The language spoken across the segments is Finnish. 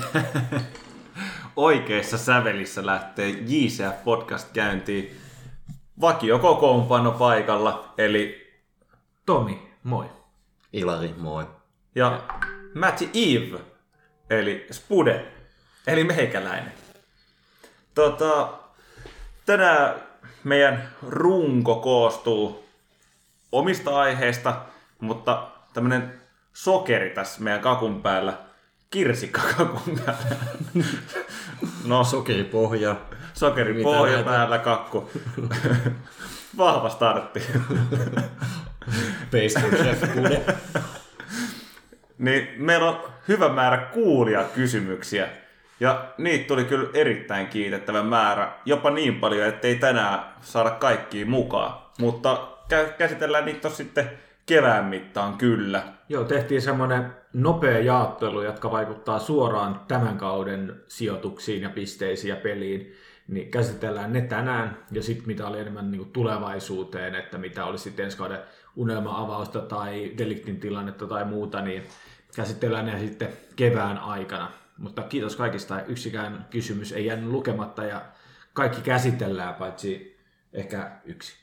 Oikeissa sävelissä lähtee JCF Podcast käyntiin. Vakio kokoonpano paikalla, eli Tomi, moi. Ilari, moi. ja Matty Eve, eli Spude, eli meikäläinen. Tota, tänään meidän runko koostuu omista aiheista, mutta tämmönen sokeri tässä meidän kakun päällä, kirsikka kakun päällä. No, Sokeripohja. sokeri Mitä pohja näitä? päällä kakku. Vahva startti. Pastry Chef. Niin meillä on hyvä määrä kuulia kysymyksiä. Ja niitä tuli kyllä erittäin kiitettävä määrä. Jopa niin paljon, ettei tänään saada kaikkia mukaan. Mutta kä- käsitellään niitä sitten kevään mittaan kyllä. Joo, tehtiin semmoinen nopea jaottelu, jotka vaikuttaa suoraan tämän kauden sijoituksiin ja pisteisiin ja peliin. Niin käsitellään ne tänään ja sitten mitä oli enemmän niin tulevaisuuteen, että mitä olisi sitten ensi kauden unelma-avausta tai deliktin tilannetta tai muuta, niin käsitellään ne sitten kevään aikana. Mutta kiitos kaikista, yksikään kysymys ei jäänyt lukematta ja kaikki käsitellään, paitsi ehkä yksi.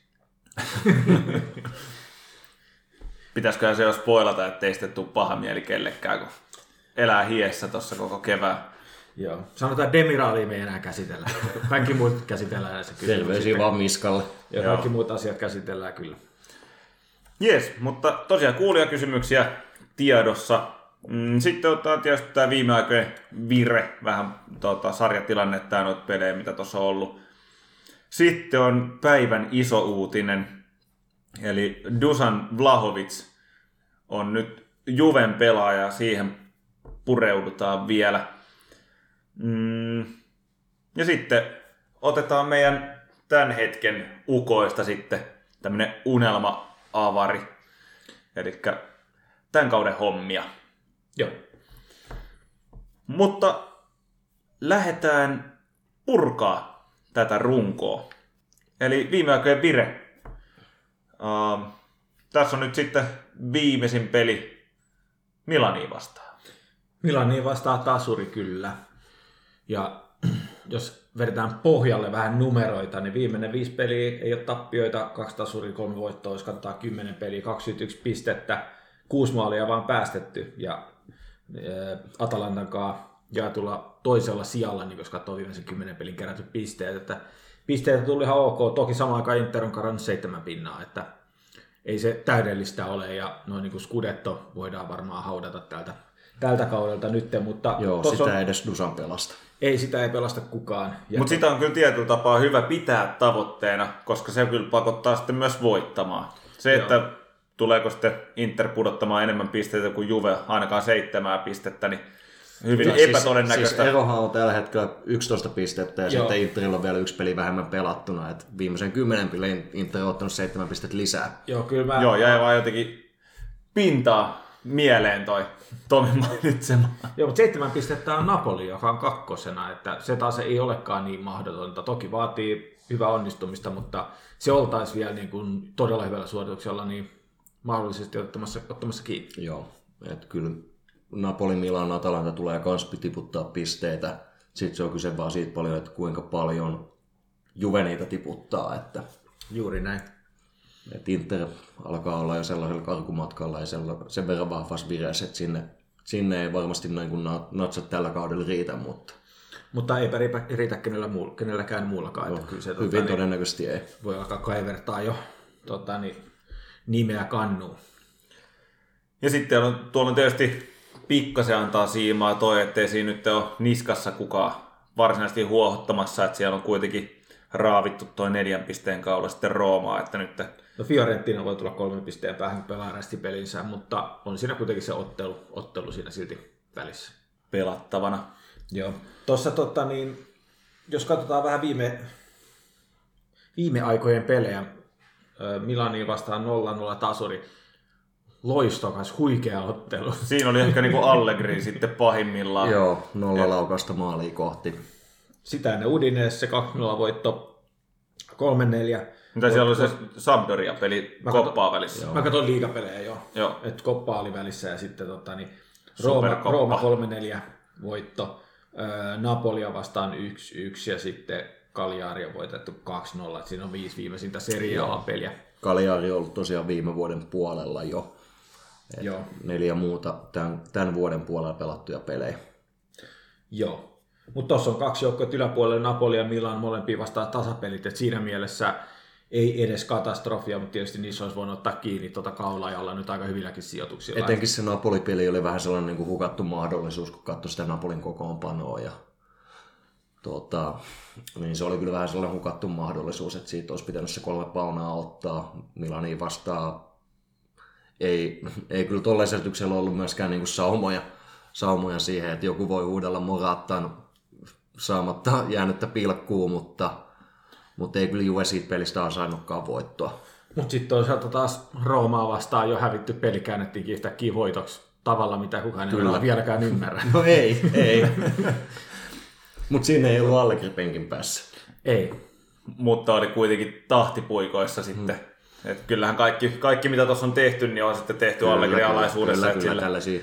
Pitäisiköhän se jo spoilata, ettei sitten tule paha mieli kellekään, kun elää hiessä tuossa koko kevään. Joo. Sanotaan, että Demiraalia me ei enää käsitellä. Kaikki muut käsitellään näissä kysymyksissä. Vaan Miskalle. Ja Joo. kaikki muut asiat käsitellään kyllä. Jes, mutta tosiaan kuulijakysymyksiä tiedossa. Mm, Sitten ottaa tietysti tämä viime aikojen vire, vähän tota, sarjatilannetta ja noita pelejä, mitä tuossa on ollut. Sitten on päivän iso uutinen, eli Dusan Vlahovic on nyt Juven pelaaja, ja siihen pureudutaan vielä. Mm. Ja sitten otetaan meidän tämän hetken ukoista sitten tämmönen unelma-avari. Eli tämän kauden hommia. Joo. Mutta lähdetään purkaa tätä runkoa. Eli viime aikojen vire. Uh, tässä on nyt sitten viimeisin peli Milaniin vastaan. Milani vastaa tasuri kyllä. Ja jos vedetään pohjalle vähän numeroita, niin viimeinen viisi peliä ei ole tappioita, kaksi tasuria, kolme voittoa, jos katsotaan 10 peliä, 21 pistettä, kuusi maalia vaan päästetty. Ja äh, Atalantan kanssa jaetulla toisella sijalla, niin jos katsoo viimeisen 10 pelin kerätyt pisteet, että pisteitä tuli ihan ok, toki samaan aikaan Inter on karannut seitsemän pinnaa, että ei se täydellistä ole, ja noin niin kuin Scudetto voidaan varmaan haudata tältä, tältä kaudelta nyt, mutta Joo, sitä on, ei edes Dusan pelasta. ei sitä ei pelasta kukaan. Mutta sitä on kyllä tietyllä tapaa hyvä pitää tavoitteena, koska se kyllä pakottaa sitten myös voittamaan. Se, Joo. että tuleeko sitten Inter pudottamaan enemmän pisteitä kuin Juve, ainakaan seitsemää pistettä, niin hyvin Ja siis- epätodennäköistä. Siis erohan on tällä hetkellä 11 pistettä ja Joo. sitten Interillä on vielä yksi peli vähemmän pelattuna. Et viimeisen kymmenen pelin Inter on ottanut seitsemän pistettä lisää. Joo, kyllä mä... Joo, jäi vaan jotenkin pintaa mieleen toi Tomi mainitsema. Joo, mutta seitsemän pistettä on Napoli, joka on kakkosena, että se taas ei olekaan niin mahdotonta. Toki vaatii hyvää onnistumista, mutta se oltaisi vielä niin kuin todella hyvällä suorituksella niin mahdollisesti ottamassa, ottamassa kiinni. Joo, että kyllä Napoli, Milan, Atalanta tulee kans tiputtaa pisteitä. Sitten se on kyse vaan siitä paljon, että kuinka paljon Juve niitä tiputtaa, että, Juuri näin. että Inter alkaa olla jo sellaisella karkumatkalla ja sella- sen verran vahvassa vireessä, että sinne, sinne ei varmasti noin kuin na- natsat tällä kaudella riitä, mutta Mutta eipä riitä, kenellä muu, kenelläkään muullakaan. Että kyllä se, hyvin tota, niin, todennäköisesti ei. voi alkaa kaivertaa jo tota, niin, nimeä kannuun. Ja sitten on, tuolla on tietysti pikkasen antaa siimaa toi, ettei siinä nyt ole niskassa kukaan varsinaisesti huohottamassa, että siellä on kuitenkin raavittu toi neljän pisteen kaula sitten Roomaa, että nyt No Fiorentina voi tulla kolmen pisteen päähän pelaa pelinsä, mutta on siinä kuitenkin se ottelu, ottelu siinä silti välissä. pelattavana. Joo. Tuossa tota, niin, jos katsotaan vähän viime, viime aikojen pelejä, ö, Milaniin vastaan 0-0 tasuri, loistokas, huikea ottelu. Siinä oli ehkä niinku Allegri sitten pahimmillaan. Joo, nolla laukasta maalia kohti. Sitä ennen Udinese, se 2-0 voitto, 3-4. Mitä siellä oli se Sampdoria-peli Mä koppaa välissä. Mä katson liigapelejä jo. Joo. Et koppa oli välissä ja sitten tota, niin. Rooma, Rooma 3-4 voitto. Napolia vastaan 1-1 ja sitten Cagliari on voitettu 2-0. Siinä on viisi viimeisintä seriaa peliä. Cagliari on ollut tosiaan viime vuoden puolella jo. Et Joo. Neljä muuta tämän, tämän vuoden puolella pelattuja pelejä. Joo. Mutta tuossa on kaksi joukkoa yläpuolella, Napoli ja Milan molempia vastaan tasapelit, että siinä mielessä ei edes katastrofia, mutta tietysti niissä olisi voinut ottaa kiinni tuota kaulaa ja olla nyt aika hyvilläkin sijoituksilla. Etenkin se Napoli-peli oli vähän sellainen niin kuin hukattu mahdollisuus, kun katsoi sitä Napolin kokoonpanoa. Ja, tuota, niin se oli kyllä vähän sellainen hukattu mahdollisuus, että siitä olisi pitänyt se kolme paunaa ottaa. Milaniin vastaan ei, ei kyllä tuolla esityksellä ollut myöskään niin kuin saumoja, saumoja siihen, että joku voi huudella Morattan saamatta jäänyttä pilkkuu, mutta, mutta ei kyllä Juve siitä pelistä ansainnutkaan voittoa. Mutta sitten toisaalta taas Roomaa vastaan jo hävitty peli käännettiinkin yhtäkkiä voitoksi tavalla, mitä kukaan ei Kyllä. ole vieläkään ymmärrä. No ei, ei. mutta siinä ei ollut Allegri penkin päässä. ei. mutta oli kuitenkin tahtipuikoissa sitten. Hmm. Et kyllähän kaikki, kaikki, mitä tuossa on tehty, niin on sitten tehty Allegri alaisuudessa. Kyllä, kyllä sillä- tällaisia.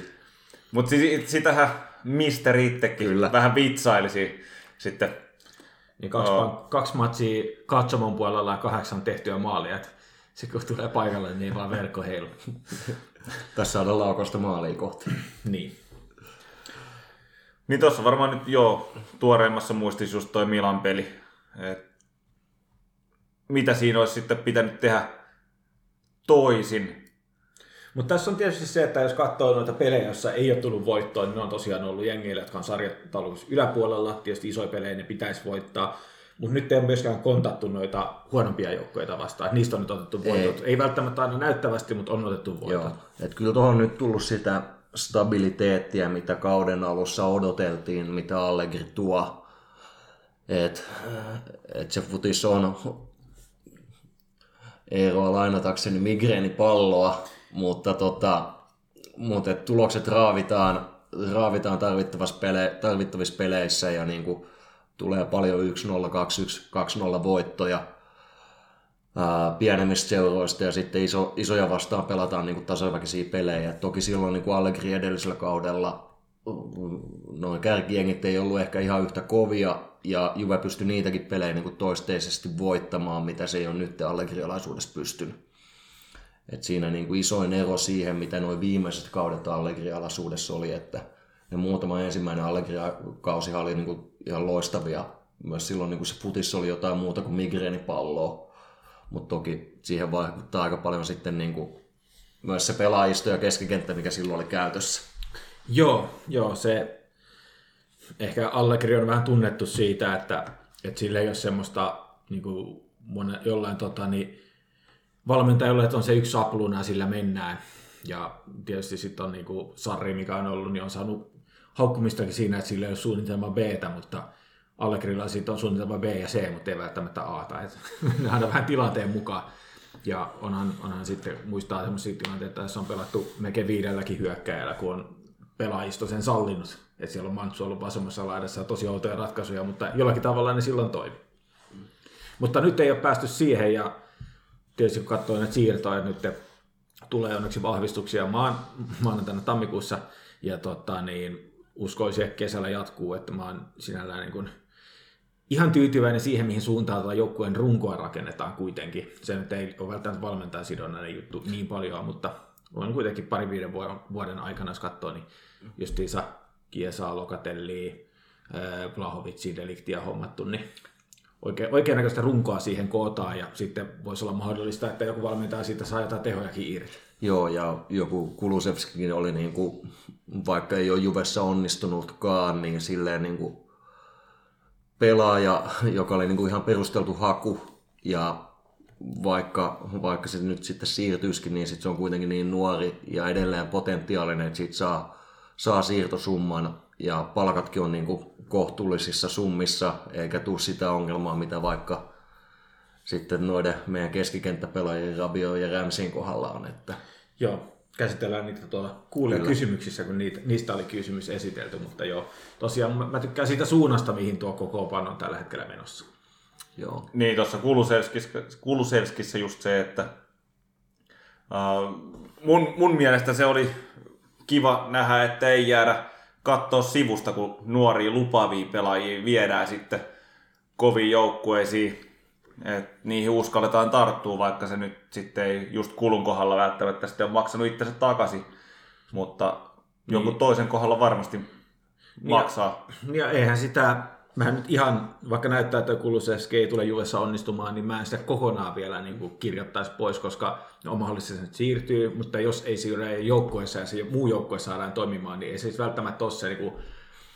Mutta si- sitähän Mister itsekin Kyllä. vähän vitsailisi sitten. Niin kaksi, Joo. pan- kaksi matsia katsomon puolella ja kahdeksan tehtyä maalia. Et se kun tulee paikalle, niin vaan verkko heilu. Tässä saadaan laukosta maalia kohti. niin. Niin tuossa varmaan nyt joo, tuoreimmassa muistissa just toi Milan peli. Et mitä siinä olisi sitten pitänyt tehdä toisin? Mutta tässä on tietysti se, että jos katsoo noita pelejä, joissa ei ole tullut voittoa, niin ne on tosiaan ollut jengeillä, jotka on sarjataulukossa yläpuolella. Tietysti isoja pelejä ne pitäisi voittaa. Mutta nyt ei ole myöskään kontattu noita huonompia joukkoja vastaan. Niistä on nyt otettu voitot. Ei, ei välttämättä aina näyttävästi, mutta on otettu voitot. Joo. Et kyllä tuohon on nyt tullut sitä stabiliteettia, mitä kauden alussa odoteltiin, mitä Allegri tuo. Et, et se futis on Eeroa lainatakseni migreenipalloa, mutta, tota, mutta et tulokset raavitaan, raavitaan tarvittavissa, pele, tarvittavissa peleissä ja niin kuin tulee paljon 1-0, 2-1, 2-0 voittoja ää, pienemmistä seuroista ja sitten iso, isoja vastaan pelataan niin kuin tasaväkisiä pelejä. Toki silloin niin kuin Allegri edellisellä kaudella mm, noin kärkijengit ei ollut ehkä ihan yhtä kovia ja Juve pystyi niitäkin pelejä niin kuin toisteisesti voittamaan, mitä se ei ole nyt Allegri-alaisuudessa pystynyt. Et siinä niin kuin isoin ero siihen, mitä noin viimeiset kaudet Allegri-alaisuudessa oli, että ne muutama ensimmäinen Allegri-kausi oli niin kuin ihan loistavia. Myös silloin niin kuin se futis oli jotain muuta kuin migreenipalloa. Mutta toki siihen vaikuttaa aika paljon sitten niin kuin myös se pelaajisto ja keskikenttä, mikä silloin oli käytössä. Joo, joo, se ehkä Allegri on vähän tunnettu siitä, että, että sillä ei ole semmoista niin kuin jollain tota, niin, valmentajalla, että on se yksi sapluuna ja sillä mennään. Ja tietysti sitten on niin kuin Sarri, mikä on ollut, niin on saanut haukkumistakin siinä, että sillä ei ole suunnitelma b mutta Allegrilla sitten on suunnitelma B ja C, mutta ei välttämättä A. Että mennään aina vähän tilanteen mukaan. Ja onhan, onhan sitten, muistaa sellaisia tilanteita, joissa on pelattu melkein viidelläkin hyökkäjällä, kun on pelaajisto sen sallinut. Että siellä on Mantsu ollut vasemmassa laidassa tosi outoja ratkaisuja, mutta jollakin tavalla ne silloin toimi. Mutta nyt ei ole päästy siihen ja tietysti kun katsoo näitä siirtoja, nyt tulee onneksi vahvistuksia maan, maanantaina tammikuussa ja tota, niin, uskoisin, että kesällä jatkuu, että mä oon sinällään niin kuin ihan tyytyväinen siihen, mihin suuntaan tätä joukkueen runkoa rakennetaan kuitenkin. Se nyt ei ole välttämättä valmentajasidonnainen juttu niin paljon, mutta on kuitenkin pari viiden vuoden aikana, jos katsoo, niin justiinsa Kiesaa, Lokatellia, Vlahovitsia, Deliktiä hommattu, niin oikein, oikeannäköistä runkoa siihen kootaan ja sitten voisi olla mahdollista, että joku valmentaja siitä saa jotain tehojakin irti. Joo, ja joku Kulusevskikin oli niin kuin, vaikka ei ole Juvessa onnistunutkaan, niin silleen niin kuin pelaaja, joka oli niin kuin ihan perusteltu haku, ja vaikka, vaikka se nyt sitten siirtyisikin, niin sit se on kuitenkin niin nuori ja edelleen potentiaalinen, että siitä saa, saa siirtosumman, ja palkatkin on niin kuin kohtuullisissa summissa, eikä tule sitä ongelmaa, mitä vaikka sitten noiden meidän keskikenttäpelaajien Rabio ja Ramsin kohdalla on, että Joo, käsitellään niitä tuolla kuulijakysymyksissä, kun niitä, niistä oli kysymys esitelty, mutta joo, tosiaan mä, mä tykkään siitä suunnasta, mihin tuo koko on tällä hetkellä menossa. joo. Niin, tuossa Kulusevskissä, Kulusevskissä just se, että uh, mun, mun mielestä se oli kiva nähdä, että ei jäädä katsoa sivusta, kun nuoria lupaavia pelaajia viedään sitten koviin joukkueisiin. Et niihin uskalletaan tarttua, vaikka se nyt sitten ei just kulun kohdalla välttämättä sitten ole maksanut itsensä takaisin. Mutta jonkun toisen kohdalla varmasti maksaa. Ja eihän sitä, mä nyt ihan, vaikka näyttää, että Kulusevski ei tule Juvessa onnistumaan, niin mä en sitä kokonaan vielä niin kuin kirjoittaisi pois, koska on mahdollista se nyt siirtyy, mutta jos ei siirry joukkueessa ja se muu joukkue saadaan toimimaan, niin ei se siis välttämättä ole se niin kuin,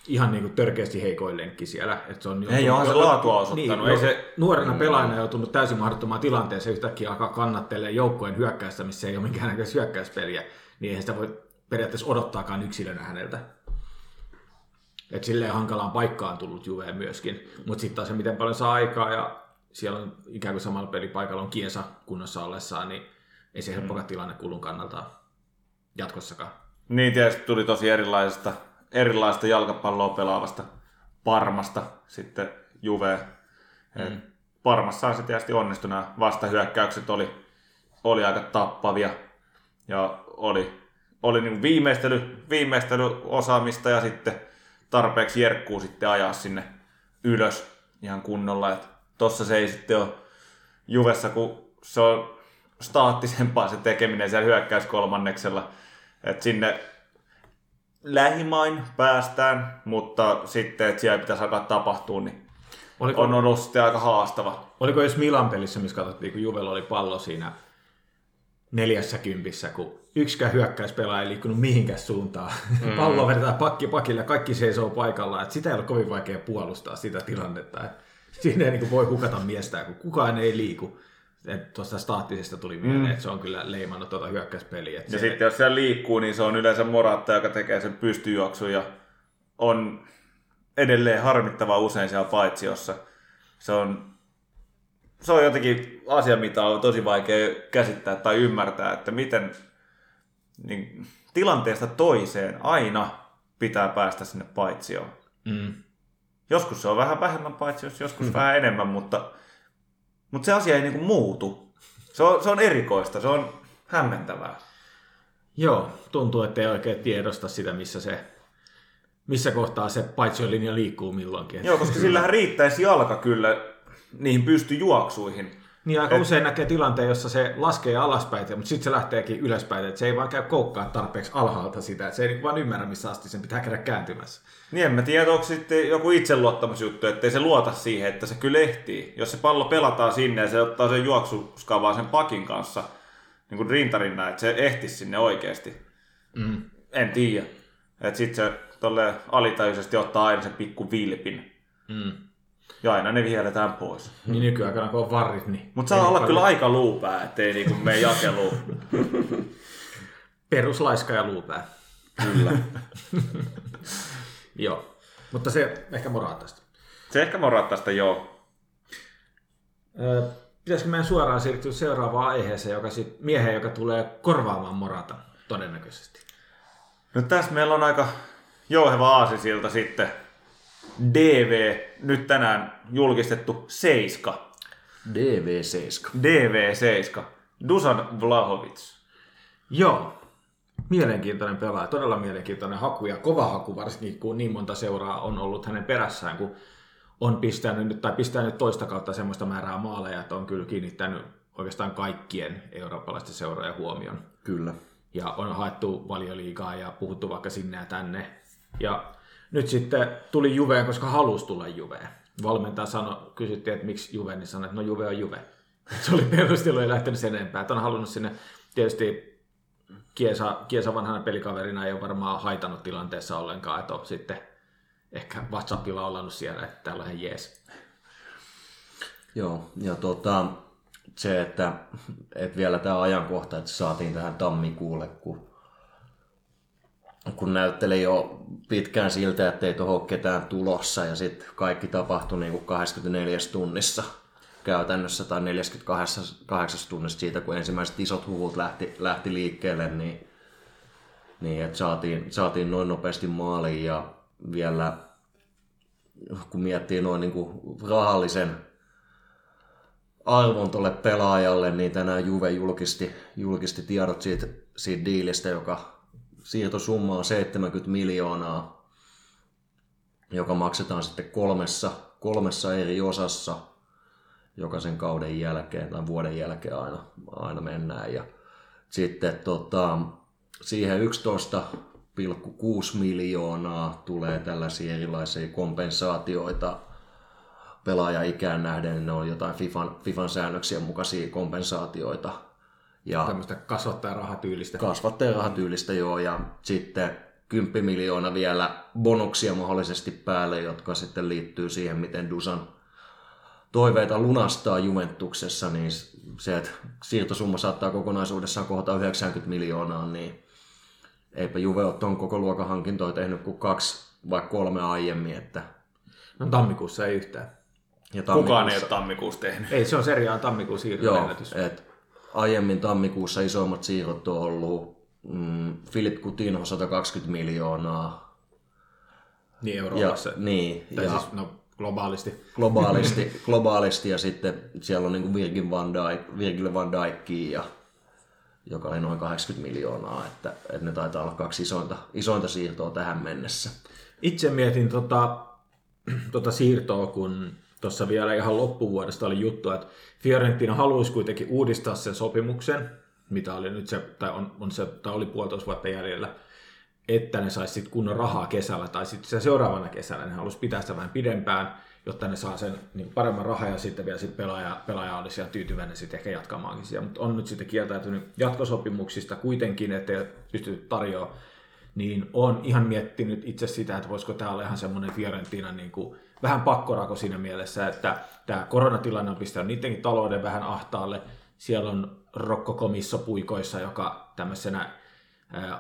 ihan niin kuin törkeästi heikoin lenkki siellä. Että se on Ei, onhan se laatua osoittanut. Niin, Ei se- Nuorena pelaajana joutunut täysin mahdottomaan tilanteeseen yhtäkkiä alkaa kannattelemaan joukkojen hyökkäystä, missä ei ole minkäännäköistä hyökkäyspeliä, niin eihän sitä voi periaatteessa odottaakaan yksilönä häneltä. Et silleen hankalaan paikkaan tullut Juve myöskin. Mutta sitten taas se, miten paljon saa aikaa ja siellä on ikään kuin samalla pelipaikalla on Kiesa kunnossa ollessaan, niin ei se helppokaan tilanne kulun kannalta jatkossakaan. Niin tietysti tuli tosi erilaisesta, erilaista jalkapalloa pelaavasta Parmasta sitten Juve. Mm. Parmassaan se tietysti onnistui. Nämä vastahyökkäykset oli, oli aika tappavia ja oli, oli niin viimeistely, viimeistelyosaamista ja sitten tarpeeksi jerkkuu sitten ajaa sinne ylös ihan kunnolla. Et tossa se ei sitten ole Juvessa, kun se on staattisempaa se tekeminen siellä hyökkäyskolmanneksella. Että sinne lähimain päästään, mutta sitten, että siellä pitäisi alkaa tapahtua, niin Oliko, on ollut sitten aika haastava. Oliko jos Milan pelissä, missä katsottiin, kun Juvella oli pallo siinä neljässä kympissä, kun yksikään hyökkäyspelaaja ei liikkunut mihinkään suuntaan. Mm. Pallo vedetään pakki pakille ja kaikki seisoo paikallaan. Et sitä ei ole kovin vaikea puolustaa sitä tilannetta. Et siinä ei niin voi hukata miestään, kun kukaan ei liiku. Et Tuosta staattisesta tuli mieleen, mm. että se on kyllä leimannut tuota hyökkäyspeliä. Ja se- sitten jos siellä liikkuu, niin se on yleensä Moratta, joka tekee sen pystyjuoksun ja on edelleen harmittava usein siellä paitsiossa. Se on, se on jotenkin asia, mitä on tosi vaikea käsittää tai ymmärtää, että miten niin, tilanteesta toiseen aina pitää päästä sinne paitsioon. Mm. Joskus se on vähän vähemmän paitsi, jos joskus mm. vähän enemmän, mutta, mutta se asia ei niinku muutu. Se on, se on erikoista, se on hämmentävää. Joo, tuntuu, että ei oikein tiedosta sitä, missä se missä kohtaa se paitsiolinja liikkuu milloinkin. Joo, koska sillähän riittäisi jalka kyllä niihin pystyjuoksuihin. Niin aika usein näkee tilanteen, jossa se laskee alaspäin, mutta sitten se lähteekin ylöspäin, että se ei vaan käy koukkaa tarpeeksi alhaalta sitä, että se ei niinku vaan ymmärrä, missä asti sen pitää käydä kääntymässä. Niin en mä tiedä, onko sitten joku itseluottamusjuttu, ettei se luota siihen, että se kyllä ehtii. Jos se pallo pelataan sinne ja se ottaa sen juoksuskavaa sen pakin kanssa, niin kuin rintarinna, että se ehtisi sinne oikeasti. Mm. En tiedä. Että sitten se tolle alitajuisesti ottaa aina sen pikku vilpin. Mm. Ja aina ne vihelletään pois. Niin nykyaikana, kun on varrit, niin... Mutta saa olla kyllä aika luupää, ettei niinku mene jakeluun. Peruslaiska ja luupää. Kyllä. Joo. Mutta se ehkä moraatasta. Se ehkä morattasta joo. Öö, pitäisikö meidän suoraan siirtyä seuraavaan aiheeseen, joka sit, mieheen, joka tulee korvaamaan Morata todennäköisesti. No tässä meillä on aika jouheva aasisilta sitten. DV, nyt tänään julkistettu Seiska. DV7. DV7. Dusan Vlahovic. Joo. Mielenkiintoinen pelaaja, todella mielenkiintoinen haku ja kova haku, varsinkin kun niin monta seuraa on ollut hänen perässään, kun on pistänyt nyt, tai pistää nyt toista kautta semmoista määrää maaleja, että on kyllä kiinnittänyt oikeastaan kaikkien eurooppalaisten seurojen huomion. Kyllä. Ja on haettu valioliigaa ja puhuttu vaikka sinne ja tänne. Ja nyt sitten tuli Juveen, koska halusi tulla Juveen. Valmentaja sanoi, kysyttiin, että miksi Juve, niin sanoi, että no Juve on Juve. Se oli perustelu, ei lähtenyt sen enempää. Että on halunnut sinne, tietysti Kiesa, Kiesa vanhana pelikaverina ei ole varmaan haitannut tilanteessa ollenkaan, että on sitten ehkä WhatsAppilla ollanut siellä, että tällainen jees. Joo, ja tota, se, että, että vielä tämä ajankohta, että saatiin tähän tammikuulle, kun, kun näytteli jo pitkään siltä, että ei tuohon ketään tulossa, ja sitten kaikki tapahtui niin kuin 24 tunnissa käytännössä, tai 48 tunnissa siitä, kun ensimmäiset isot huvut lähti, lähti liikkeelle, niin, niin että saatiin, saatiin noin nopeasti maaliin, ja vielä kun miettii noin niin kuin rahallisen arvon tuolle pelaajalle, niin tänään Juve julkisti, julkisti tiedot siitä, siitä diilistä, joka siirtosumma on 70 miljoonaa. joka maksetaan sitten kolmessa, kolmessa eri osassa jokaisen kauden jälkeen tai vuoden jälkeen aina, aina mennään. Ja sitten tota, siihen 11,6 miljoonaa tulee tällaisia erilaisia kompensaatioita pelaaja-ikään nähden. Ne on jotain FIFAn, FIFAn säännöksien mukaisia kompensaatioita. Ja Tämmöistä kasvattajarahatyylistä. kasvattajarahatyylistä joo, ja sitten 10 miljoonaa vielä bonuksia mahdollisesti päälle, jotka sitten liittyy siihen, miten Dusan toiveita lunastaa Juventuksessa, niin se, että siirtosumma saattaa kokonaisuudessaan kohta 90 miljoonaa, niin eipä Juve ole tuon koko luokan hankintoja tehnyt kuin kaksi vai kolme aiemmin, että No tammikuussa ei yhtään. ja Kukaan ei tammikuussa- ole tammikuussa tehnyt. Ei, se on seriaan tammikuun siirron Joo, ennätys. et aiemmin tammikuussa isommat siirrot on ollut mm, Philip Coutinho 120 miljoonaa, Niin ja, Euroopassa. niin, tai ja siis, no globaalisti. globaalisti, globaalisti ja sitten siellä on niin Virgil van Dijk, Virgil van Dijk ja joka oli noin 80 miljoonaa, että, että ne taitaa olla kaksi isointa, isointa siirtoa tähän mennessä. Itse mietin tota, tota siirtoa, kun tuossa vielä ihan loppuvuodesta oli juttu, että Fiorentina haluaisi kuitenkin uudistaa sen sopimuksen, mitä oli nyt se, tai, on, on se, tai oli puolitoista vuotta jäljellä, että ne saisi sitten kunnon rahaa kesällä, tai sitten se seuraavana kesänä ne halusi pitää sitä vähän pidempään, jotta ne saa sen niin paremman rahaa ja sitten vielä sit pelaaja, pelaaja olisi siellä tyytyväinen sitten ehkä jatkamaankin siellä. Mutta on nyt sitten kieltäytynyt jatkosopimuksista kuitenkin, ettei pysty tarjoamaan niin on ihan miettinyt itse sitä, että voisiko tämä olla ihan semmoinen Fiorentina niin kuin, vähän pakkorako siinä mielessä, että tämä koronatilanne on pistänyt niidenkin talouden vähän ahtaalle. Siellä on Rocco Comisso puikoissa, joka tämmöisenä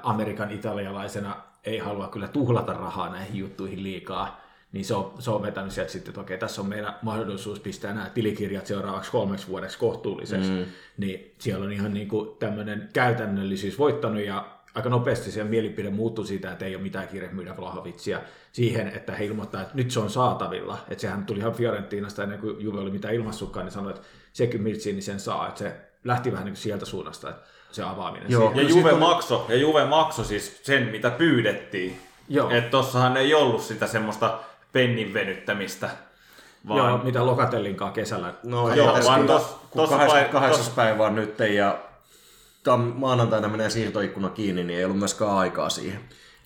Amerikan italialaisena ei halua kyllä tuhlata rahaa näihin juttuihin liikaa, niin se on, se on vetänyt sieltä sitten, että okei, tässä on meidän mahdollisuus pistää nämä tilikirjat seuraavaksi kolmeksi vuodeksi kohtuulliseksi, mm. niin siellä on ihan niin kuin tämmöinen käytännöllisyys voittanut ja aika nopeasti se mielipide muuttui siitä, että ei ole mitään kiire myydä Vlahovitsia siihen, että he ilmoittaa, että nyt se on saatavilla. Että sehän tuli ihan Fiorentinasta ennen kuin Juve oli mitään ilmassutkaan, niin sanoi, että sekin Mirtsini sen saa, että se lähti vähän niin kuin sieltä suunnasta, että se avaaminen. Joo. Ja Juve, oli- makso, ja Juve makso siis sen, mitä pyydettiin. Joo. Että tossahan ei ollut sitä semmoista pennin venyttämistä. Vaan Joo, mitä Lokatellinkaan kesällä. No Joo, vaan tos- tossa 28. pai- päivä on nyt ja tam, maanantaina menee siirtoikkuna kiinni, niin ei ollut myöskään aikaa siihen.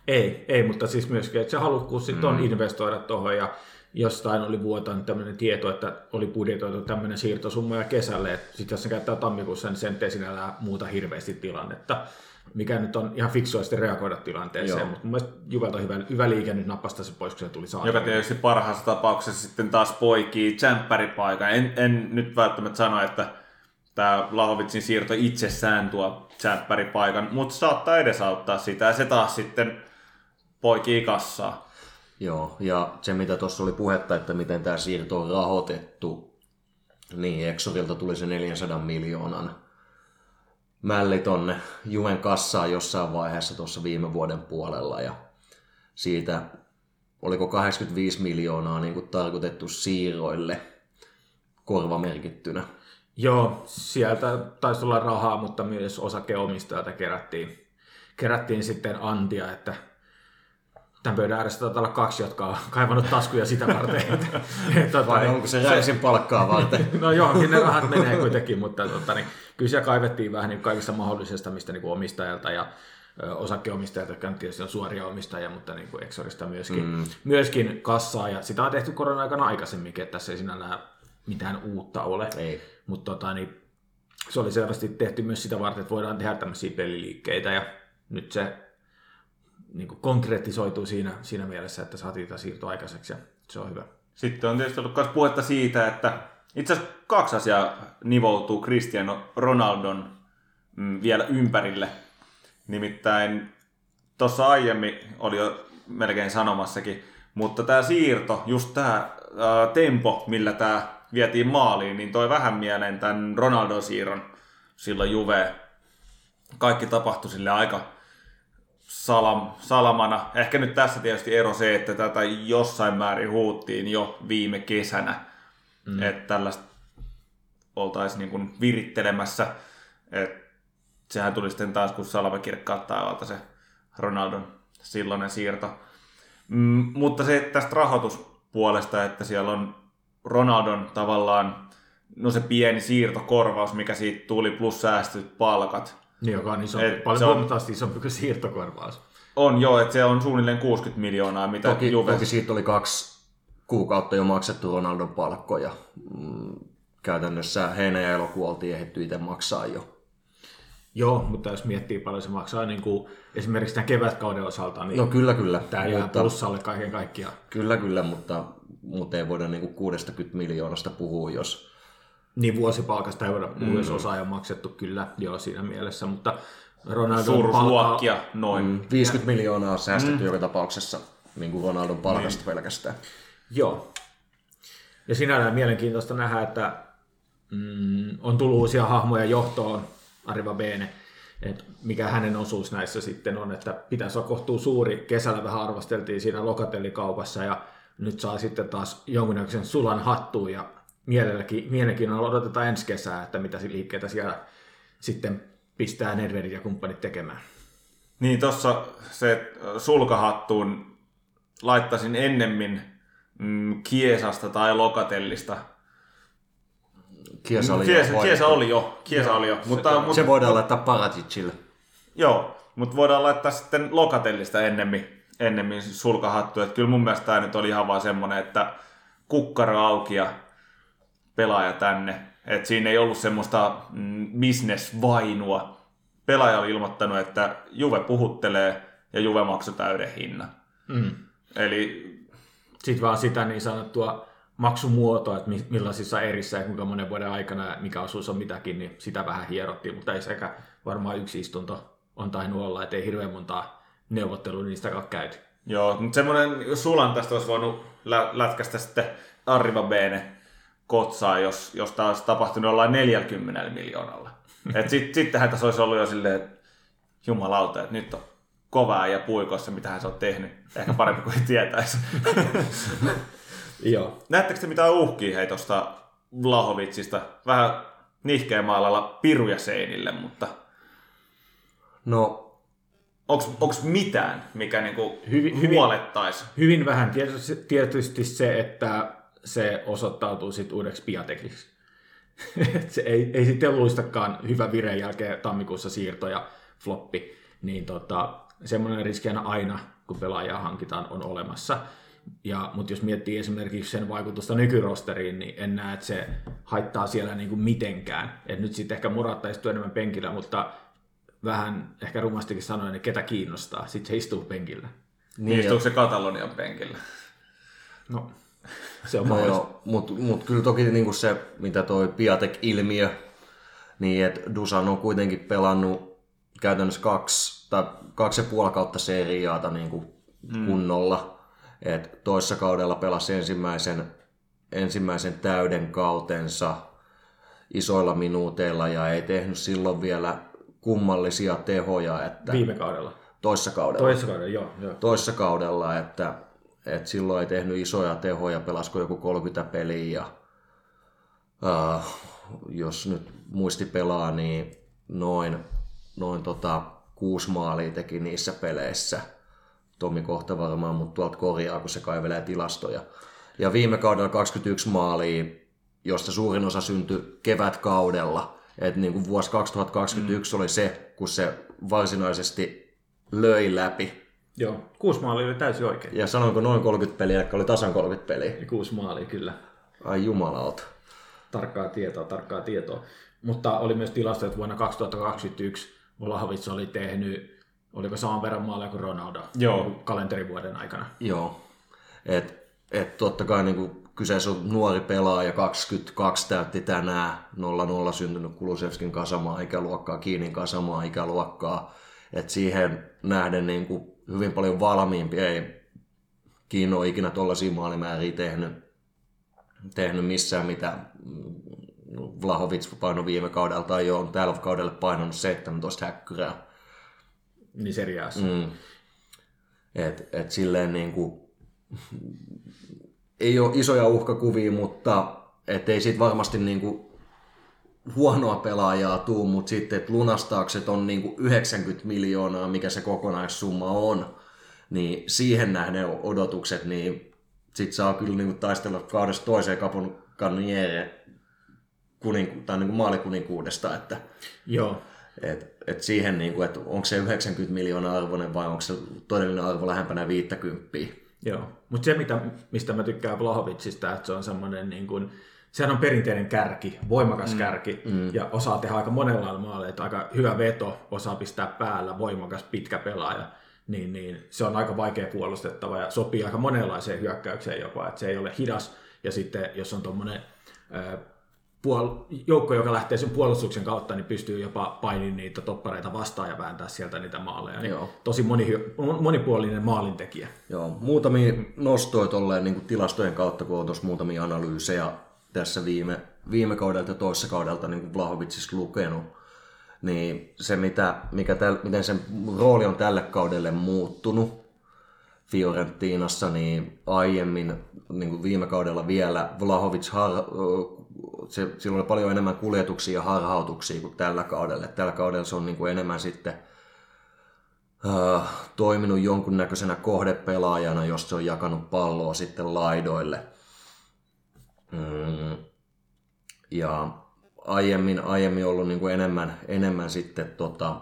Ei, ei, mutta siis myöskin, että se halukkuus sitten on investoida tuohon ja jostain oli vuotanut tämmöinen tieto, että oli budjetoitu tämmöinen siirtosumma ja kesälle, että sitten jos se käyttää tammikuussa, niin sen ei sinällään muuta hirveästi tilannetta, mikä nyt on ihan fiksua sitten reagoida tilanteeseen, Joo. mutta mun mielestä Juvelta hyvä, hyvä liike nyt nappasta se pois, kun se tuli joka saataville. tietysti parhaassa tapauksessa sitten taas poikii tsemppäripaikan. En, en nyt välttämättä sano, että tämä Lahovitsin siirto itsessään tuo tsemppäripaikan, mutta saattaa edesauttaa sitä ja se taas sitten poikii kassaa. Joo, ja se mitä tuossa oli puhetta, että miten tämä siirto on rahoitettu, niin Exorilta tuli se 400 miljoonan mälli tonne Juven kassaan jossain vaiheessa tuossa viime vuoden puolella, ja siitä oliko 85 miljoonaa niin kuin tarkoitettu siirroille korvamerkittynä. Joo, sieltä taisi olla rahaa, mutta myös osakeomistajilta kerättiin, kerättiin sitten antia, että tämän pöydän ääressä taitaa olla kaksi, jotka on kaivannut taskuja sitä varten. Että, tota, Vai niin- onko se räisin palkkaa varten? No johonkin ne rahat menee kuitenkin, mutta tota, niin, kyllä siellä kaivettiin vähän niin kaikista mahdollisesta, mistä niin kuin omistajalta ja ö, osakeomistajat, jotka tietysti on suoria omistajia, mutta niin kuin Exorista myöskin, mm. myöskin kassaa. Ja sitä on tehty korona-aikana aikaisemminkin, että tässä ei sinällään mitään uutta ole. Ei. Mutta tota, niin, se oli selvästi tehty myös sitä varten, että voidaan tehdä tämmöisiä peliliikkeitä ja nyt se niin kuin konkretisoituu siinä, siinä mielessä, että saatiin tämä siirto aikaiseksi ja se on hyvä. Sitten on tietysti ollut myös puhetta siitä, että itse asiassa kaksi asiaa nivoutuu Cristiano Ronaldon mm, vielä ympärille. Nimittäin tuossa aiemmin oli jo melkein sanomassakin, mutta tämä siirto, just tämä tempo, millä tämä vietiin maaliin, niin toi vähän mieleen tämän Ronaldon siirron silloin Juve. Kaikki tapahtui sille aika salam, salamana. Ehkä nyt tässä tietysti ero se, että tätä jossain määrin huuttiin jo viime kesänä, mm. että tällaista oltaisiin niin kuin virittelemässä. Et sehän tuli sitten taas, kun salama kirkkaat taivalta se Ronaldon silloinen siirto. Mm, mutta se tästä rahoituspuolesta, että siellä on Ronaldon tavallaan, no se pieni siirtokorvaus, mikä siitä tuli, plus säästyt palkat. Niin, joka on iso, Et paljon se on- huomattavasti isompi kuin siirtokorvaus. On joo, että se on suunnilleen 60 miljoonaa, mitä Toki, Juve... toki siitä oli kaksi kuukautta jo maksettu Ronaldon palkkoja. Mm, Käytännössä heinä ja elokuu oltiin ehditty itse maksaa jo. Joo, mutta jos miettii paljon se maksaa niin kuin esimerkiksi tämän kevätkauden osalta, niin No kyllä, kyllä. tämä jää mutta, plussalle kaiken kaikkiaan. kyllä, kyllä, mutta, mutta ei voida niinku 60 miljoonasta puhua, jos... Niin vuosipalkasta ei voida puhua, Mm. jos osa on maksettu kyllä joo siinä mielessä, mutta Ronaldon Suuruusluokkia noin. Mm, 50 miljoonaa on säästetty mm. joka tapauksessa niin kuin Ronaldon palkasta niin. pelkästään. Joo. Ja sinällään mielenkiintoista nähdä, että mm, on tullut uusia hahmoja johtoon, Arriva Bene, että mikä hänen osuus näissä sitten on, että pitäisi olla kohtuu suuri. Kesällä vähän arvosteltiin siinä lokatellikaupassa ja nyt saa sitten taas jonkunnäköisen sulan hattuun ja mielelläkin, mielenkiinnolla odotetaan ensi kesää, että mitä liikkeitä siellä sitten pistää Nedvedin ja kumppanit tekemään. Niin tuossa se sulkahattuun laittaisin ennemmin mm, Kiesasta tai Lokatellista. Kiesa oli, Kiesa, jo Kiesa oli jo, Kiesa oli jo. Mutta, mutta, Se voidaan laittaa Paraticille. Joo, mutta voidaan laittaa sitten Lokatellista ennemmin, ennemmin sulkahattu. Että kyllä mun mielestä tämä nyt oli ihan vaan semmoinen, että kukkaro auki ja pelaaja tänne. Että siinä ei ollut semmoista mm, business-vainua. Pelaaja oli ilmoittanut, että Juve puhuttelee ja Juve maksoi täyden hinnan. Mm. Eli Sitten vaan sitä niin sanottua maksumuotoa, että mi- millaisissa erissä ja kuinka monen vuoden aikana ja mikä osuus on mitäkin, niin sitä vähän hierottiin, mutta ei sekä varmaan yksi istunto on tainnut olla, että ei hirveän montaa neuvottelua niistä ole käyty. Joo, mutta semmoinen sulan tästä olisi voinut lä- lätkästä sitten Arriva Bene kotsaa, jos, jos tämä olisi tapahtunut jollain 40 miljoonalla. Et sit, sittenhän tässä olisi ollut jo silleen, että jumalauta, että nyt on kovaa ja puikossa, mitä hän se on tehnyt. Ehkä parempi kuin tietäisi. Joo. Näettekö te mitään uhkia hei tuosta Vlahovitsista? Vähän nihkeä maalalla piruja seinille, mutta No, onko mitään, mikä niinku Hyvin- hyvin- huolettaisi? Hyvin vähän tietysti, tietysti se, että se osoittautuu sitten uudeksi Piatekiksi. Se ei, ei sitten luistakaan hyvä vireen jälkeen tammikuussa siirto ja floppi, niin tota, semmoinen riski aina aina, kun pelaajaa hankitaan, on olemassa. Ja, mutta jos miettii esimerkiksi sen vaikutusta nykyrosteriin, niin en näe, että se haittaa siellä niin kuin mitenkään. Et nyt sitten ehkä Muratta istuu enemmän penkillä, mutta vähän ehkä rumastikin sanoen, niin ketä kiinnostaa. Sitten se istuu penkillä. Niin, Istuuko se Katalonian penkillä? No, se on no joo, mutta mut kyllä toki niinku se, mitä toi Piatek-ilmiö, niin että Dusan on kuitenkin pelannut käytännössä kaksi tai kaksi ja puoli kautta seriaata niinku mm. kunnolla. Et toissa kaudella pelasi ensimmäisen, ensimmäisen täyden kautensa isoilla minuuteilla ja ei tehnyt silloin vielä kummallisia tehoja, että Viime kaudella. toissa kaudella Toisessa kaudella, joo. joo. toissa kaudella, että, että silloin ei tehnyt isoja tehoja, pelasko joku 30 peliä ja uh, jos nyt muisti pelaa, niin noin, noin tota, kuusi maalia teki niissä peleissä. Tomi kohta varmaan, mutta tuolta korjaa, kun se kaivelee tilastoja. Ja viime kaudella 21 maalia, josta suurin osa syntyi kevätkaudella. Et niin kuin vuosi 2021 mm. oli se, kun se varsinaisesti löi läpi. Joo, kuusi maalia oli täysin oikein. Ja sanoinko noin 30 peliä, eli oli tasan 30 peliä. Ja kuusi maalia, kyllä. Ai jumalauta. Tarkkaa tietoa, tarkkaa tietoa. Mutta oli myös tilasto, että vuonna 2021 Vlahovic oli tehnyt, oliko saman verran maaleja kuin Ronaldo Joo. kalenterivuoden aikana. Joo. Et, et totta kai niin kuin kyseessä on nuori pelaaja, 22 täytti tänään, 0-0 syntynyt Kulusevskin kasamaa ikäluokkaa, Kiinin kasamaa ikäluokkaa. Et siihen nähden niin kuin hyvin paljon valmiimpi, ei Kiino ole ikinä tuollaisia maalimääriä tehnyt, tehnyt missään, mitä Vlahovic painoi viime kaudella tai jo on tällä kaudella painanut 17 häkkyrää. Niin seriaassa. Mm. Et, et silleen niin kuin, ei ole isoja uhkakuvia, mutta ei siitä varmasti niin kuin huonoa pelaajaa tuu, mutta sitten, että lunastaakset on niin kuin 90 miljoonaa, mikä se kokonaissumma on, niin siihen nähden odotukset, niin sit saa kyllä niin kuin taistella kaudesta toiseen kapun kanniere kuninku, tai niin kuin maalikuninkuudesta, että Joo. et, et siihen, niin kuin, että onko se 90 miljoonaa arvoinen vai onko se todellinen arvo lähempänä 50. Joo, mutta se mitä, mistä mä tykkään Vlahovicista, että se on semmoinen niin kuin, sehän on perinteinen kärki, voimakas mm. kärki mm. ja osaa tehdä aika monella maalla, että aika hyvä veto, osaa pistää päällä, voimakas, pitkä pelaaja, niin, niin se on aika vaikea puolustettava ja sopii aika monenlaiseen hyökkäykseen jopa, että se ei ole hidas ja sitten jos on tuommoinen puol- joukko, joka lähtee sen puolustuksen kautta, niin pystyy jopa painimaan niitä toppareita vastaan ja vääntää sieltä niitä maaleja. Niin Joo. tosi moni, monipuolinen maalintekijä. Joo, muutamia nostoja tolleen niin kuin tilastojen kautta, kun on tuossa muutamia analyysejä tässä viime, viime kaudelta ja toissa kaudelta niin kuin Vlahovicissa lukenut, niin se, mitä, mikä täl, miten sen rooli on tälle kaudelle muuttunut Fiorentinassa, niin aiemmin niin kuin viime kaudella vielä Vlahovic har, se, sillä oli paljon enemmän kuljetuksia ja harhautuksia kuin tällä kaudella. Tällä kaudella se on niin kuin enemmän sitten äh, toiminut jonkunnäköisenä kohdepelaajana, jos se on jakanut palloa sitten laidoille. Mm. Ja aiemmin, aiemmin ollut niin kuin enemmän, enemmän sitten tota,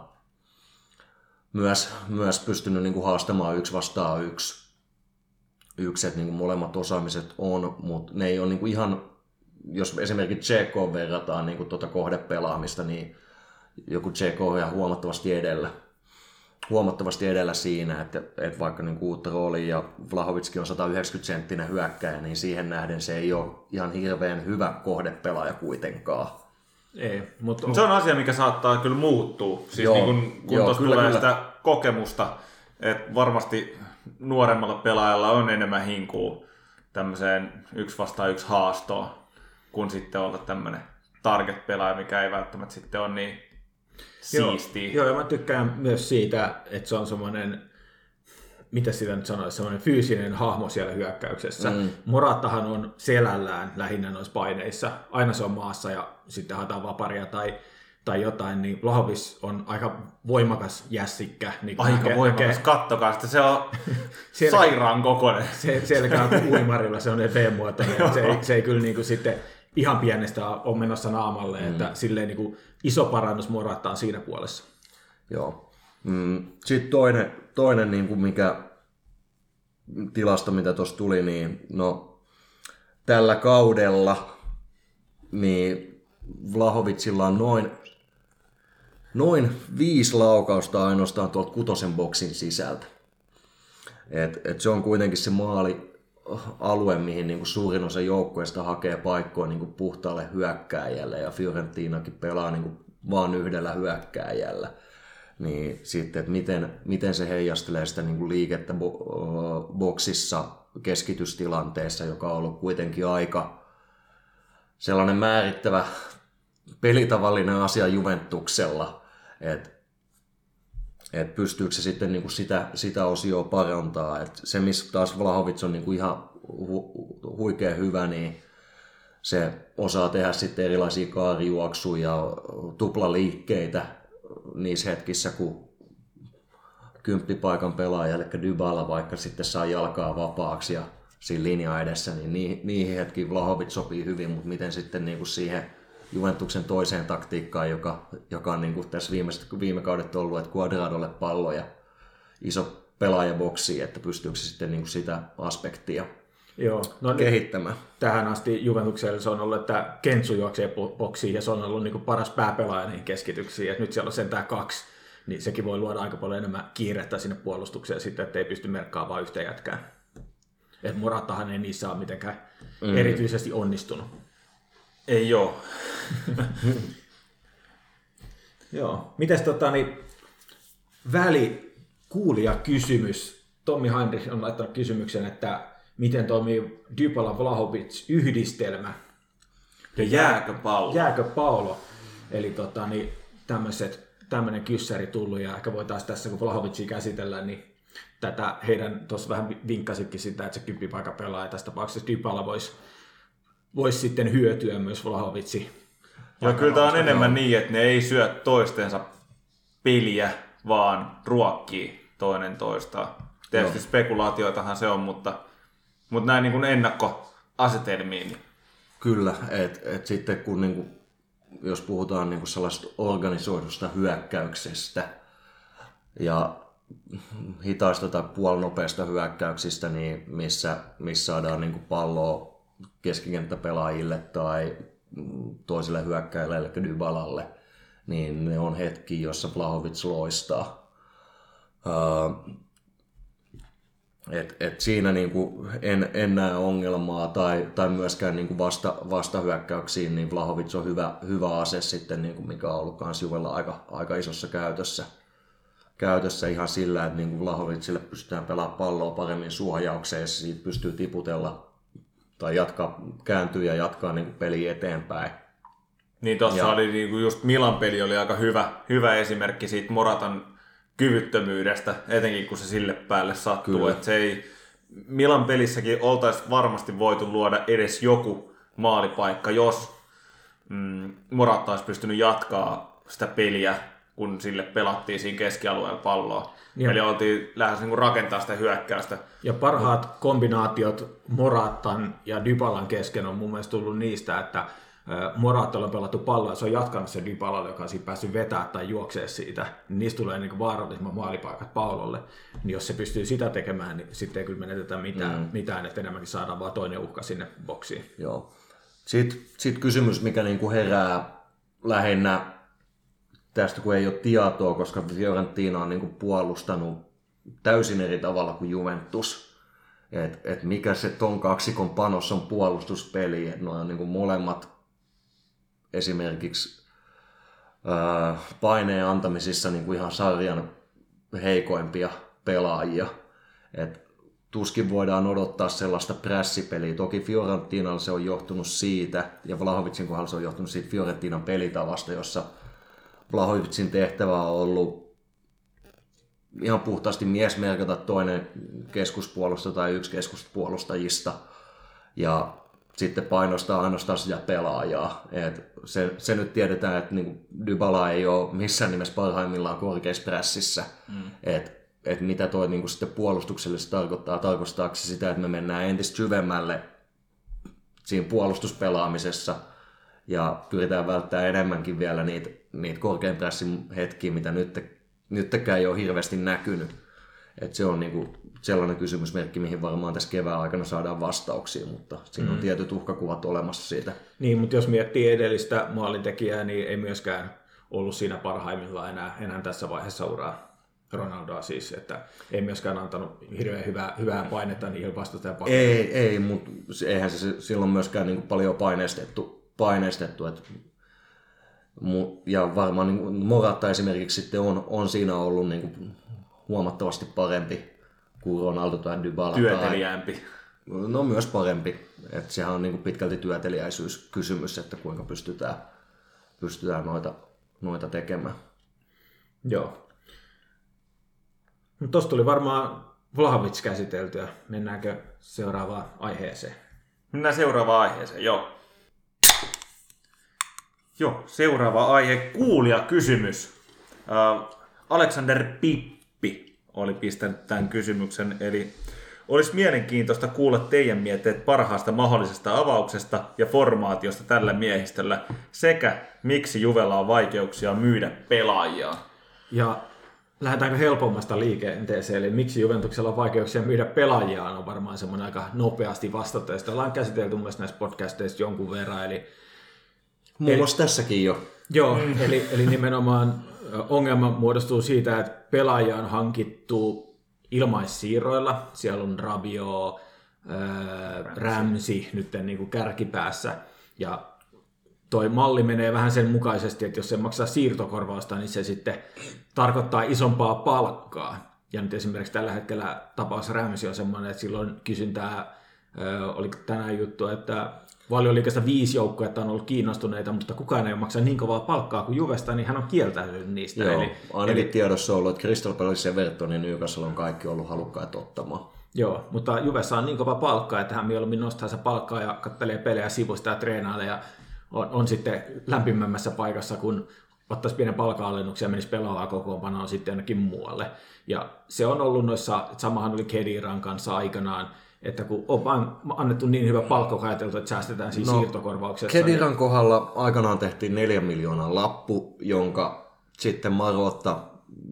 myös, myös pystynyt niin kuin haastamaan yksi vastaan yksi. Yksi, että niin kuin molemmat osaamiset on, mutta ne ei ole niin kuin ihan, jos esimerkiksi Tsekoon verrataan niin tuota kohdepelaamista, niin joku Tseko on huomattavasti edellä huomattavasti edellä siinä, että, että vaikka niin uutta roolia ja Vlahovitskin on 190 senttinen hyökkäjä, niin siihen nähden se ei ole ihan hirveän hyvä kohdepelaaja kuitenkaan. Ei, mutta Mut se on asia, mikä saattaa kyllä muuttua. Siis Joo, niin kun, kun joo, kyllä, tulee kyllä. sitä kokemusta, että varmasti nuoremmalla pelaajalla on enemmän hinkua tämmöiseen yksi vastaan yksi haastoon, kun sitten olla tämmöinen target-pelaaja, mikä ei välttämättä sitten ole niin siistiä. Joo, ja mä tykkään myös siitä, että se on semmoinen, mitä sitä nyt sanoisi, semmoinen fyysinen hahmo siellä hyökkäyksessä. Mm. Morattahan on selällään lähinnä noissa paineissa. Aina se on maassa ja sitten haetaan vaparia tai, tai jotain, niin Vlahovis on aika voimakas jässikkä. Niin Aika näkee- voimakas, näkee- kattokaa sitä, se on sairaan kokoinen. se, selkä on uimarilla, se on V-muotoinen. se, ei, se ei kyllä niin kuin sitten ihan pienestä ole menossa naamalle, mm. että silleen niin kuin iso parannus Morattaan siinä puolessa. Joo. Mm, Sitten toinen, toinen niin kuin mikä tilasto, mitä tuossa tuli, niin no, tällä kaudella niin Vlahovicilla on noin, noin viisi laukausta ainoastaan tuolta kutosen boksin sisältä. Et, et se on kuitenkin se maali alue, mihin niin kuin suurin osa joukkueesta hakee paikkoa niin kuin puhtaalle hyökkääjälle ja Fiorentinakin pelaa niin kuin vaan yhdellä hyökkääjällä. Niin sitten, että miten, miten se heijastelee sitä niin kuin liikettä bo- boksissa keskitystilanteessa, joka on ollut kuitenkin aika sellainen määrittävä pelitavallinen asia Juventuksella, että et pystyykö se sitten niinku sitä, sitä osioa parantaa. Et se, missä taas Vlahovic on niinku ihan hu, huikea hyvä, niin se osaa tehdä sitten erilaisia kaarijuoksuja ja tuplaliikkeitä niissä hetkissä, kun kymppipaikan pelaaja, eli Dybala vaikka sitten saa jalkaa vapaaksi ja siinä linja edessä, niin niihin hetkiin Vlahovic sopii hyvin, mutta miten sitten niin kuin siihen Juventuksen toiseen taktiikkaan, joka, joka on niin kuin tässä viimeiset, viime kaudet ollut, että Quadradolle pallo ja iso pelaajaboksi, että pystyykö se sitten niin kuin sitä aspektia Joo, no kehittämään. tähän asti Juventuksella se on ollut, että Kentsu juoksee bo- boksiin ja se on ollut niin kuin paras pääpelaaja niihin keskityksiin. Et nyt siellä on sentään kaksi, niin sekin voi luoda aika paljon enemmän kiirettä sinne puolustukseen sitten, että ei pysty merkkaamaan yhtä jätkää. Et Moratahan ei niissä ole mitenkään mm. erityisesti onnistunut. Ei oo. Joo. Mites tota, niin, väli kuulija kysymys. Tommi Heinrich on laittanut kysymyksen, että miten toimii Dybala Vlahovic yhdistelmä Ja jääkö pallo? jääkö Paolo? Eli tota, niin, tämmöiset, tämmöinen kyssäri tullut ja ehkä voitaisiin tässä, kun Vlahovicia käsitellään, niin tätä heidän tuossa vähän vinkkasitkin sitä, että se kymppipaikan pelaaja tässä tapauksessa Dybala voisi vois sitten hyötyä myös Vlahovici. Joo, kyllä tämä on enemmän niin, että ne ei syö toistensa peliä, vaan ruokkii toinen toistaan. Tietysti no. spekulaatioitahan se on, mutta, mutta näin niin kuin ennakkoasetelmiin. Niin. Kyllä, että et sitten kun niin kuin, jos puhutaan niin kuin sellaista organisoidusta hyökkäyksestä ja hitaista tai puolinopeista hyökkäyksistä, niin missä, missä saadaan niin kuin palloa keskikenttäpelaajille tai toiselle hyökkäjälle, eli Dybalalle, niin ne on hetki, jossa Blahovic loistaa. Uh, et, et siinä niinku en, en näe ongelmaa tai, tai myöskään niinku vasta, vastahyökkäyksiin, niin Vlahovic on hyvä, hyvä ase sitten, niinku mikä on ollut kans Juvella aika, aika isossa käytössä. Käytössä ihan sillä, että niinku Vlahovicille pystytään pelaamaan palloa paremmin suojaukseen ja siitä pystyy tiputella tai jatkaa, kääntyä ja jatkaa niinku peli eteenpäin. Niin tuossa oli niinku just Milan peli oli aika hyvä, hyvä esimerkki siitä Moratan kyvyttömyydestä, etenkin kun se sille päälle sattuu. Että se ei, Milan pelissäkin oltaisiin varmasti voitu luoda edes joku maalipaikka, jos mm, Moratta olisi pystynyt jatkaa sitä peliä, kun sille pelattiin siinä keskialueella palloa. Ja. Eli oltiin lähes niin rakentaa sitä hyökkäystä. Ja parhaat kombinaatiot Morattan ja Dybalan kesken on mun mielestä tullut niistä, että Moraattolla on pelattu palloa, se on jatkanut se Dybalalle, joka on siinä päässyt vetää tai juoksee siitä, niin niistä tulee niin vaarallisimman maalipaikat Paulolle. Niin jos se pystyy sitä tekemään, niin sitten ei kyllä menetetä mitään, mm. mitään että enemmänkin saadaan vaan toinen uhka sinne boksiin. Joo. Sitten sit kysymys, mikä niin kuin herää lähinnä tästä, kun ei ole tietoa, koska Fiorentina on niin kuin puolustanut täysin eri tavalla kuin Juventus. Et, et mikä se ton kaksikon panos on puolustuspeli, että on niin kuin molemmat esimerkiksi paineen antamisissa niin kuin ihan sarjan heikoimpia pelaajia. Et tuskin voidaan odottaa sellaista prässipeliä. Toki Fiorentinalla se on johtunut siitä, ja Vlahovicin kohdalla se on johtunut siitä Fiorentinan pelitavasta, jossa Vlahovicin tehtävä on ollut ihan puhtaasti miesmerkata toinen keskuspuolusta tai yksi keskuspuolustajista. Ja sitten painostaa ainoastaan sitä pelaajaa. Et se, se, nyt tiedetään, että niin Dybala ei ole missään nimessä parhaimmillaan korkeassa pressissä. Mm. Et, et mitä toi niin sitten puolustuksellisesti tarkoittaa, tarkoittaako se sitä, että me mennään entistä syvemmälle siinä puolustuspelaamisessa ja pyritään välttämään enemmänkin vielä niitä, niitä korkean pressin hetkiä, mitä nyt, nytkään ei ole hirveästi näkynyt. Et se on niinku sellainen kysymysmerkki, mihin varmaan tässä kevään aikana saadaan vastauksia, mutta siinä on mm. tietyt uhkakuvat olemassa siitä. Niin, mutta jos miettii edellistä maalintekijää, niin ei myöskään ollut siinä parhaimmillaan enää, enää tässä vaiheessa uraa. Ronaldoa siis, että ei myöskään antanut hirveän hyvää, hyvää painetta niihin vastustajan Ei, ei, mutta eihän se silloin myöskään niin paljon paineistettu, paineistettu että ja varmaan niin Moratta esimerkiksi sitten on, on siinä ollut niin kuin huomattavasti parempi kuin Ronaldo tai Dybala. Työtelijämpi. Tai, no myös parempi. Et sehän on niin kuin pitkälti työtelijäisyyskysymys, että kuinka pystytään, pystytään noita, noita tekemään. Joo. No, Tuosta tuli varmaan Vlahovic käsiteltyä. Mennäänkö seuraavaan aiheeseen? Mennään seuraavaan aiheeseen, joo. Joo, seuraava aihe, kuulia kysymys. Alexander Pippi oli pistänyt tämän kysymyksen, eli olisi mielenkiintoista kuulla teidän mietteet parhaasta mahdollisesta avauksesta ja formaatiosta tällä miehistöllä, sekä miksi Juvella on vaikeuksia myydä pelaajia. Ja lähdetäänkö helpommasta liikenteeseen, eli miksi Juventuksella on vaikeuksia myydä pelaajia, on varmaan semmoinen aika nopeasti vastata, ja sitä ollaan käsitelty mun näissä podcasteissa jonkun verran, eli Muun muassa tässäkin jo. Joo, mm. eli, eli nimenomaan ongelma muodostuu siitä, että pelaajia on hankittu ilmaissiirroilla. Siellä on Rabio, Ramsi nyt niin kuin kärkipäässä. Ja toi malli menee vähän sen mukaisesti, että jos se maksaa siirtokorvausta, niin se sitten tarkoittaa isompaa palkkaa. Ja nyt esimerkiksi tällä hetkellä tapaus Ramsi on semmoinen, että silloin kysyntää, oli tänään juttu, että valioliikasta viisi joukkuetta on ollut kiinnostuneita, mutta kukaan ei maksa niin kovaa palkkaa kuin Juvesta, niin hän on kieltäytynyt niistä. Joo, eli, ainakin eli, tiedossa on ollut, että Crystal Palace, ja Newcastle on kaikki ollut halukkaita ottamaan. Joo, mutta Juvessa on niin kova palkkaa, että hän mieluummin nostaa se palkkaa ja kattelee pelejä sivusta ja treenailee ja on, on sitten lämpimämmässä paikassa kuin ottaisi pienen palka-alennuksen ja menisi pelaamaan kokoonpanoon sitten jonnekin muualle. Ja se on ollut noissa, samahan oli Kediran kanssa aikanaan, että kun on annettu niin hyvä palkka, ajateltu, että säästetään siinä no, siirtokorvauksessa. Kediran niin... kohdalla aikanaan tehtiin 4 miljoonaa lappu, jonka sitten Marotta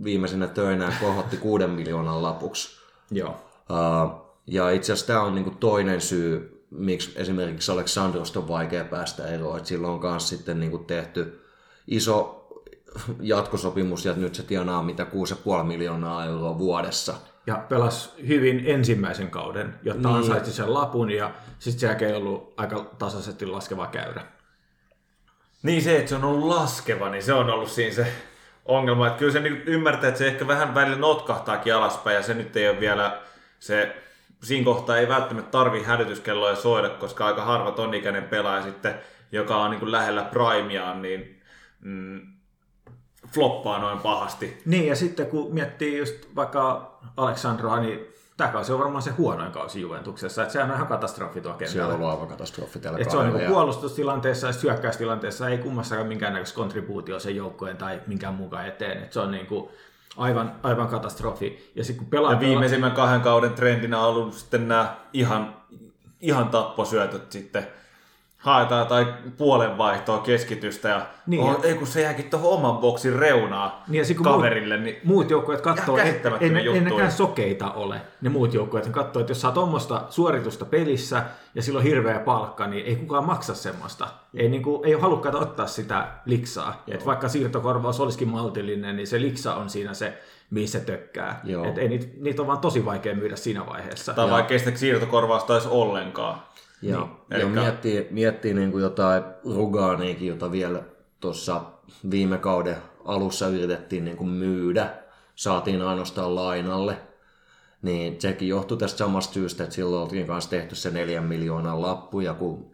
viimeisenä töinään kohotti 6 miljoonan lapuksi. Joo. Uh, ja itse asiassa tämä on niinku toinen syy, miksi esimerkiksi Aleksandrosta on vaikea päästä eroon. Et silloin on myös sitten niinku tehty iso jatkosopimus ja nyt se tienaa mitä 6,5 miljoonaa euroa vuodessa. Ja pelas hyvin ensimmäisen kauden, jotta niin. ansaitsi sen lapun ja sitten se jälkeen ollut aika tasaisesti laskeva käyrä. Niin se, että se on ollut laskeva, niin se on ollut siinä se ongelma. Että kyllä se niin ymmärtää, että se ehkä vähän välillä notkahtaakin alaspäin ja se nyt ei ole vielä se siinä kohtaa ei välttämättä tarvi hälytyskelloja soida, koska aika harva ton ikäinen pelaaja sitten, joka on niin kuin lähellä primeaan, niin mm, floppaa noin pahasti. Niin, ja sitten kun miettii just vaikka Aleksandroa, niin tämä kausi on varmaan se huonoin kausi Juventuksessa. Että sehän on ihan katastrofi tuo kentällä. Se on ollut aivan katastrofi tällä että Se on niin puolustustilanteessa ja hyökkäystilanteessa ei kummassakaan minkäännäköistä kontribuutio sen joukkojen tai minkään mukaan eteen. Että se on niin kuin aivan, aivan katastrofi. Ja, sit, kun pelaa, ja viimeisimmän kahden kauden trendinä on ollut sitten nämä ihan, ihan tapposyötöt sitten haetaan tai puolenvaihtoa keskitystä ja niin, oh, ei kun se jääkin tuohon oman boksin reunaa niin, ja kaverille. Muut, niin muut joukkueet katsoo, ei, ei, ei nekään sokeita ole, ne muut joukkueet. Katsoo, että jos saa tuommoista suoritusta pelissä ja silloin hirveä palkka, niin ei kukaan maksa semmoista. Ei, niin kuin, ei ole halukkaita ottaa sitä liksaa. Et vaikka siirtokorvaus olisikin maltillinen, niin se liksa on siinä se, missä tökkää. Et ei niitä, niitä on vaan tosi vaikea myydä siinä vaiheessa. Tai vaikka ei sitä siirtokorvausta edes ollenkaan. Ja, niin. ja miettii, miettii niin kuin jotain Rugaaniikin, jota vielä tuossa viime kauden alussa yritettiin niin kuin myydä, saatiin ainoastaan lainalle, niin sekin johtui tästä samasta syystä, että silloin oltiin kanssa tehty se neljän miljoonan lappu, ja kun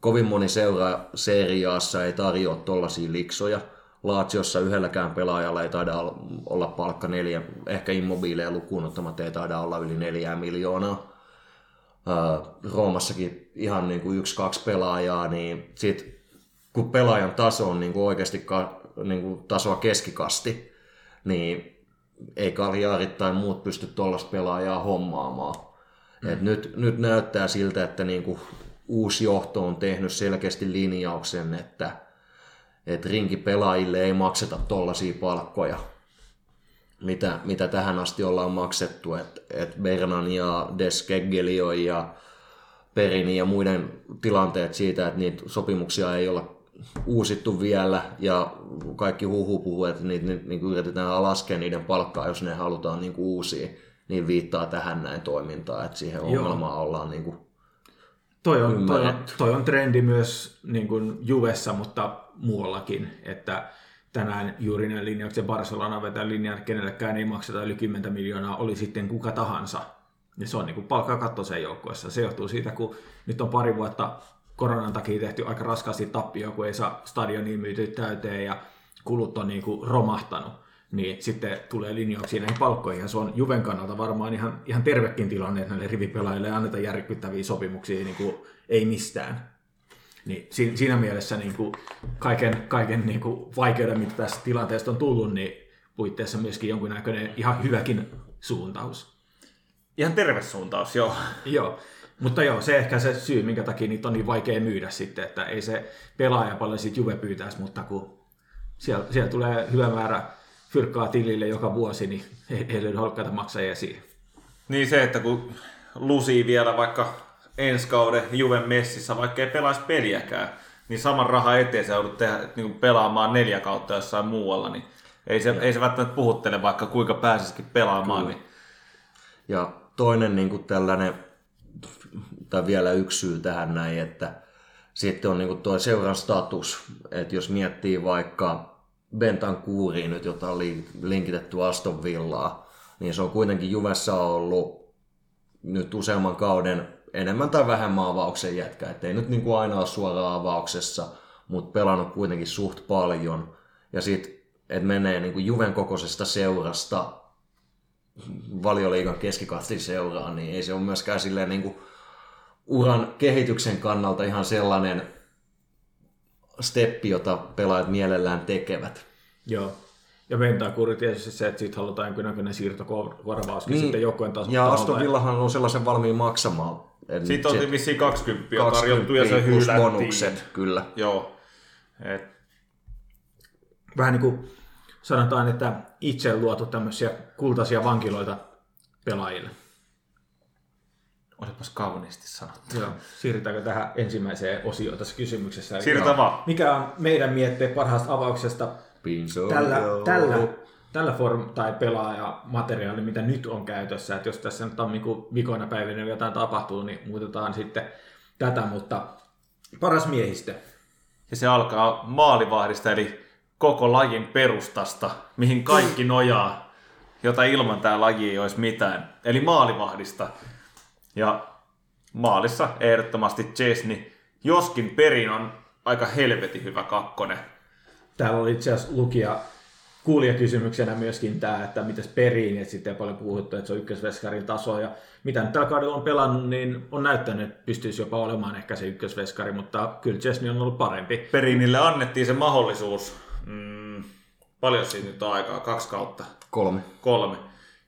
kovin moni seura seriaassa ei tarjoa tuollaisia liksoja, Laatsiossa yhdelläkään pelaajalla ei taida olla palkka neljä, ehkä immobiileja lukuun ottamatta ei taida olla yli neljää miljoonaa. Roomassakin ihan niin kuin yksi-kaksi pelaajaa, niin sit, kun pelaajan taso on niin kuin oikeasti ka, niin kuin tasoa keskikasti, niin ei Kaljaarit tai muut pysty tuollaista pelaajaa hommaamaan. Mm. Et nyt, nyt näyttää siltä, että niin kuin uusi johto on tehnyt selkeästi linjauksen, että, että rinkipelaajille ei makseta tuollaisia palkkoja mitä, mitä tähän asti ollaan maksettu, että et Bernan ja Deskegelio ja Perini ja muiden tilanteet siitä, että niitä sopimuksia ei olla uusittu vielä ja kaikki huhu puhuu, että niitä, niitä niin yritetään laskea niiden palkkaa, jos ne halutaan niin uusia, niin viittaa tähän näin toimintaan, että siihen ongelmaan Joo. ollaan niin kuin toi on, toi, on, toi on trendi myös niin kuin Juvessa, mutta muuallakin, että tänään juuri ne linjaukset Barcelona vetää linjan, että kenellekään ei makseta yli 10 miljoonaa, oli sitten kuka tahansa. Ja se on niin kuin sen joukkueessa. Se johtuu siitä, kun nyt on pari vuotta koronan takia tehty aika raskaasti tappio, kun ei saa stadioniin myyty täyteen ja kulut on niin kuin romahtanut niin sitten tulee linjauksia näihin palkkoihin. Ja se on Juven kannalta varmaan ihan, ihan tervekin tilanne, että näille rivipelaajille annetaan järkyttäviä sopimuksia niin kuin ei mistään. Niin siinä mielessä niin kuin kaiken, kaiken niin kuin vaikeuden, mitä tästä tilanteesta on tullut, niin puitteissa myöskin jonkinnäköinen ihan hyväkin suuntaus. Ihan terve suuntaus, joo. joo. Mutta joo, se ehkä se syy, minkä takia niitä on niin vaikea myydä sitten, että ei se pelaaja paljon siitä Juve pyytäisi, mutta kun siellä, siellä tulee hyvä määrä fyrkkaa tilille joka vuosi, niin ei, ei löydy halukkaita maksajia siihen. Niin se, että kun lusii vielä vaikka ensi kauden Juven messissä, vaikka ei pelaisi peliäkään, niin saman raha eteen se joudut tehdä, niin kuin pelaamaan neljä kautta jossain muualla, niin ei se, ei se välttämättä puhuttele, vaikka kuinka pääsisikin pelaamaan. Niin. Ja toinen niin kuin tällainen, tai vielä yksi syy tähän näin, että sitten on niin kuin tuo seuran status, että jos miettii vaikka Bentan kuuriin nyt, jota on linkitetty Aston Villaa, niin se on kuitenkin Juvessa ollut nyt useamman kauden enemmän tai vähemmän avauksen jätkä. Et ei nyt niin kuin aina ole suoraan avauksessa, mutta pelannut kuitenkin suht paljon. Ja sitten, että menee niin kuin Juven kokoisesta seurasta valioliigan keskikastin seuraan, niin ei se ole myöskään silleen niin kuin uran kehityksen kannalta ihan sellainen steppi, jota pelaajat mielellään tekevät. Joo. Ja Ventaakuri tietysti se, että siitä halutaan jonkinnäköinen siirtokorvaus niin, sitten joukkueen taso. Ja Aston Villahan on sellaisen valmiin maksamaan. Eli Siitä on vissiin 20, 20 tarjottu ja se plus hylättiin. bonukset, kyllä. Joo. Et, Vähän niin kuin sanotaan, että itse luotu tämmöisiä kultaisia vankiloita pelaajille. olipas kauniisti sanottu. Joo. Siirrytäänkö tähän ensimmäiseen osioon tässä kysymyksessä? Siirrytään vaan. Mikä on meidän mietteet parhaasta avauksesta Pinso, tällä, tällä, tällä form tai pelaajamateriaali, mitä nyt on käytössä, että jos tässä nyt tammikuun vikoina päivinä jotain tapahtuu, niin muutetaan sitten tätä, mutta paras miehistö. Ja se alkaa maalivahdista, eli koko lajin perustasta, mihin kaikki nojaa, jota ilman tämä laji ei olisi mitään. Eli maalivahdista. Ja maalissa ehdottomasti Chesney, joskin perin on aika helvetin hyvä kakkonen. Täällä oli itse asiassa lukija kuulijakysymyksenä myöskin tämä, että mitäs periin, että sitten ei paljon puhuttu, että se on ykkösveskarin taso, ja mitä nyt tällä kaudella on pelannut, niin on näyttänyt, että pystyisi jopa olemaan ehkä se ykkösveskari, mutta kyllä Chesney on ollut parempi. Perinille annettiin se mahdollisuus, mm, paljon siitä nyt on aikaa, kaksi kautta, Kolme. kolme.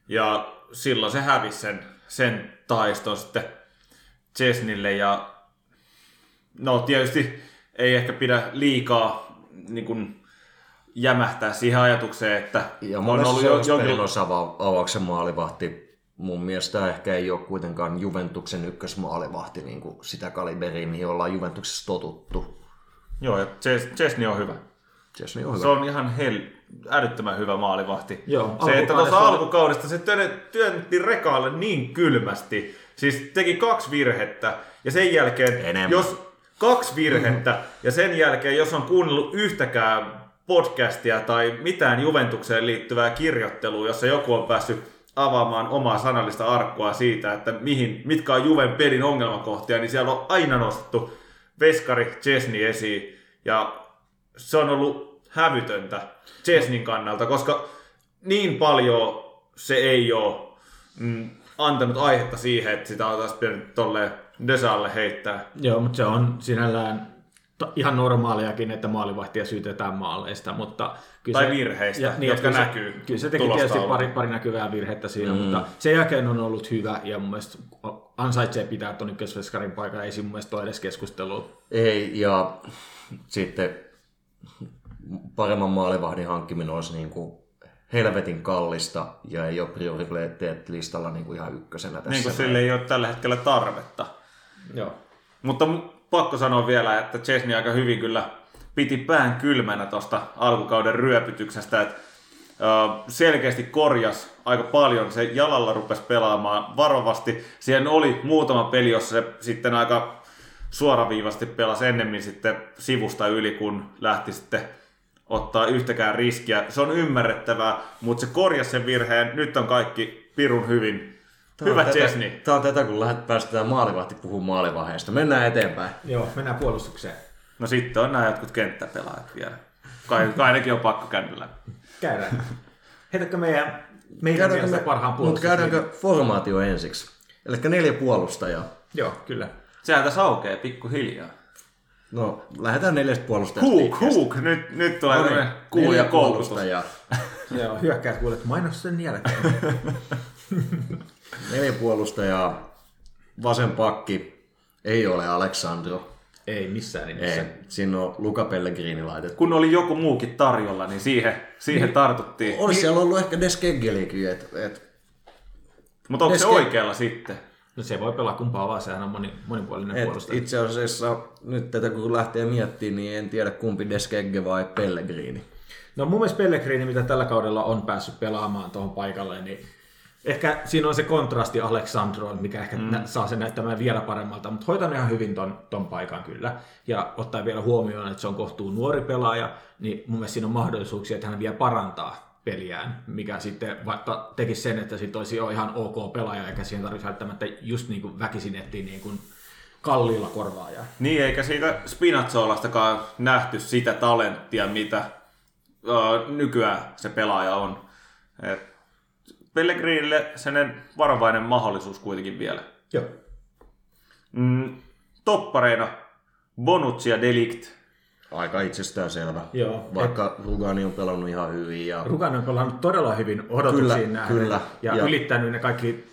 Ja silloin se hävisi sen, sen taiston sitten Chesnille ja no tietysti ei ehkä pidä liikaa niin kuin, jämähtää siihen ajatukseen, että Ja on ollut jo, on jonkin... avauksen maalivahti. Mun mielestä ehkä ei ole kuitenkaan Juventuksen ykkösmaalivahti niin kuin sitä kaliberiä, mihin ollaan Juventuksessa totuttu. Joo, ja Ches- Chesney on hyvä. Chesney on hyvä. Se on ihan hel... älyttömän hyvä maalivahti. Joo, se, että tuossa alkukaudesta se työn- työnti rekaalle niin kylmästi. Siis teki kaksi virhettä ja sen jälkeen, Enemmän. jos kaksi virhettä ja sen jälkeen, jos on kuunnellut yhtäkään podcastia tai mitään Juventukseen liittyvää kirjoittelua, jossa joku on päässyt avaamaan omaa sanallista arkkua siitä, että mihin, mitkä on Juven pelin ongelmakohtia, niin siellä on aina nostettu Veskari Chesney esiin. Ja se on ollut hävytöntä Chesnin kannalta, koska niin paljon se ei ole mm, antanut aihetta siihen, että sitä taas pitänyt tolleen Desalle heittää. Joo, mutta se on sinällään ihan normaaliakin, että maalivahtia syytetään maaleista, mutta kyllä Tai se, virheistä, jotka että kyllä näkyy Se, kyllä se teki tietysti pari, pari näkyvää virhettä siinä, mm. mutta sen jälkeen on ollut hyvä ja mun mielestä ansaitsee pitää tuon ykkösveskarin paikan, ei siinä mun mielestä ole edes keskustelua. Ei, ja sitten paremman maalivahdin hankkiminen olisi niin kuin helvetin kallista ja ei ole prioriteettilistalla niin kuin ihan ykkösenä tässä. Niin kuin sille ei ole tällä hetkellä tarvetta. Joo. Mutta mu- pakko sanoa vielä, että Chesney aika hyvin kyllä piti pään kylmänä tuosta alkukauden ryöpytyksestä, että selkeästi korjas aika paljon. Se jalalla rupesi pelaamaan varovasti. Siihen oli muutama peli, jossa se sitten aika suoraviivasti pelasi ennemmin sitten sivusta yli, kun lähti sitten ottaa yhtäkään riskiä. Se on ymmärrettävää, mutta se korjasi sen virheen. Nyt on kaikki pirun hyvin. Hyvä tätä, Chesney. Tämä on tätä, kun lähdet päästetään maalivahti puhumaan maalivaiheesta. Mennään eteenpäin. Joo, mennään puolustukseen. No sitten on nämä jotkut kenttäpelaajat vielä. Kai, kai nekin on pakko käydä läpi. Käydään. Heitäkö meidän, meidän mielestä me, parhaan mutta puolustuksen? käydäänkö formaatio ensiksi? Eli neljä puolustajaa. Joo, kyllä. Sehän tässä aukeaa pikkuhiljaa. No, lähdetään neljästä puolustajasta. Huuk, huuk, nyt, nyt tulee No niin, kuulijakoulutus. puolustajaa. Joo, hyökkäät kuulet mainos sen jälkeen. Neljä puolustajaa. Vasen pakki ei ole Aleksandro. ei missään nimessä. Ei. Siinä on Luca Pellegrini laitettu. Kun oli joku muukin tarjolla, niin siihen, siihen niin. tartuttiin. Olisi siellä ollut ehkä Deskeggelikin, että et, Mutta onko se Deske- oikealla sitten? No se voi pelaa kumpaa vaan, sehän on moni, monipuolinen et puolustaja. itse asiassa nyt tätä kun lähtee miettimään, niin en tiedä kumpi Deskegge vai Pellegrini. No mun mielestä Pellegrini, mitä tällä kaudella on päässyt pelaamaan tuohon paikalle, niin ehkä siinä on se kontrasti Aleksandroon, mikä ehkä mm. saa sen näyttämään vielä paremmalta, mutta hoitan ihan hyvin ton, ton paikan kyllä. Ja ottaa vielä huomioon, että se on kohtuu nuori pelaaja, niin mun mielestä siinä on mahdollisuuksia, että hän vielä parantaa peliään, mikä sitten vaikka tekisi sen, että sitten olisi jo ihan ok pelaaja, eikä siihen tarvitsisi välttämättä just niin kuin väkisin etsiä niin kuin kalliilla korvaajaa. Niin, eikä siitä Spinazzolastakaan nähty sitä talenttia, mitä uh, nykyään se pelaaja on. Et Pellegrinille sen varovainen mahdollisuus kuitenkin vielä. Joo. Mm, toppareina Bonucci ja Delict. Aika itsestäänselvä. Joo. Vaikka Rugani on pelannut ihan hyvin. Ja... Rugan on pelannut todella hyvin odotuksiin Kyllä, nähden kyllä. ja, Ja- ylittänyt ne kaikki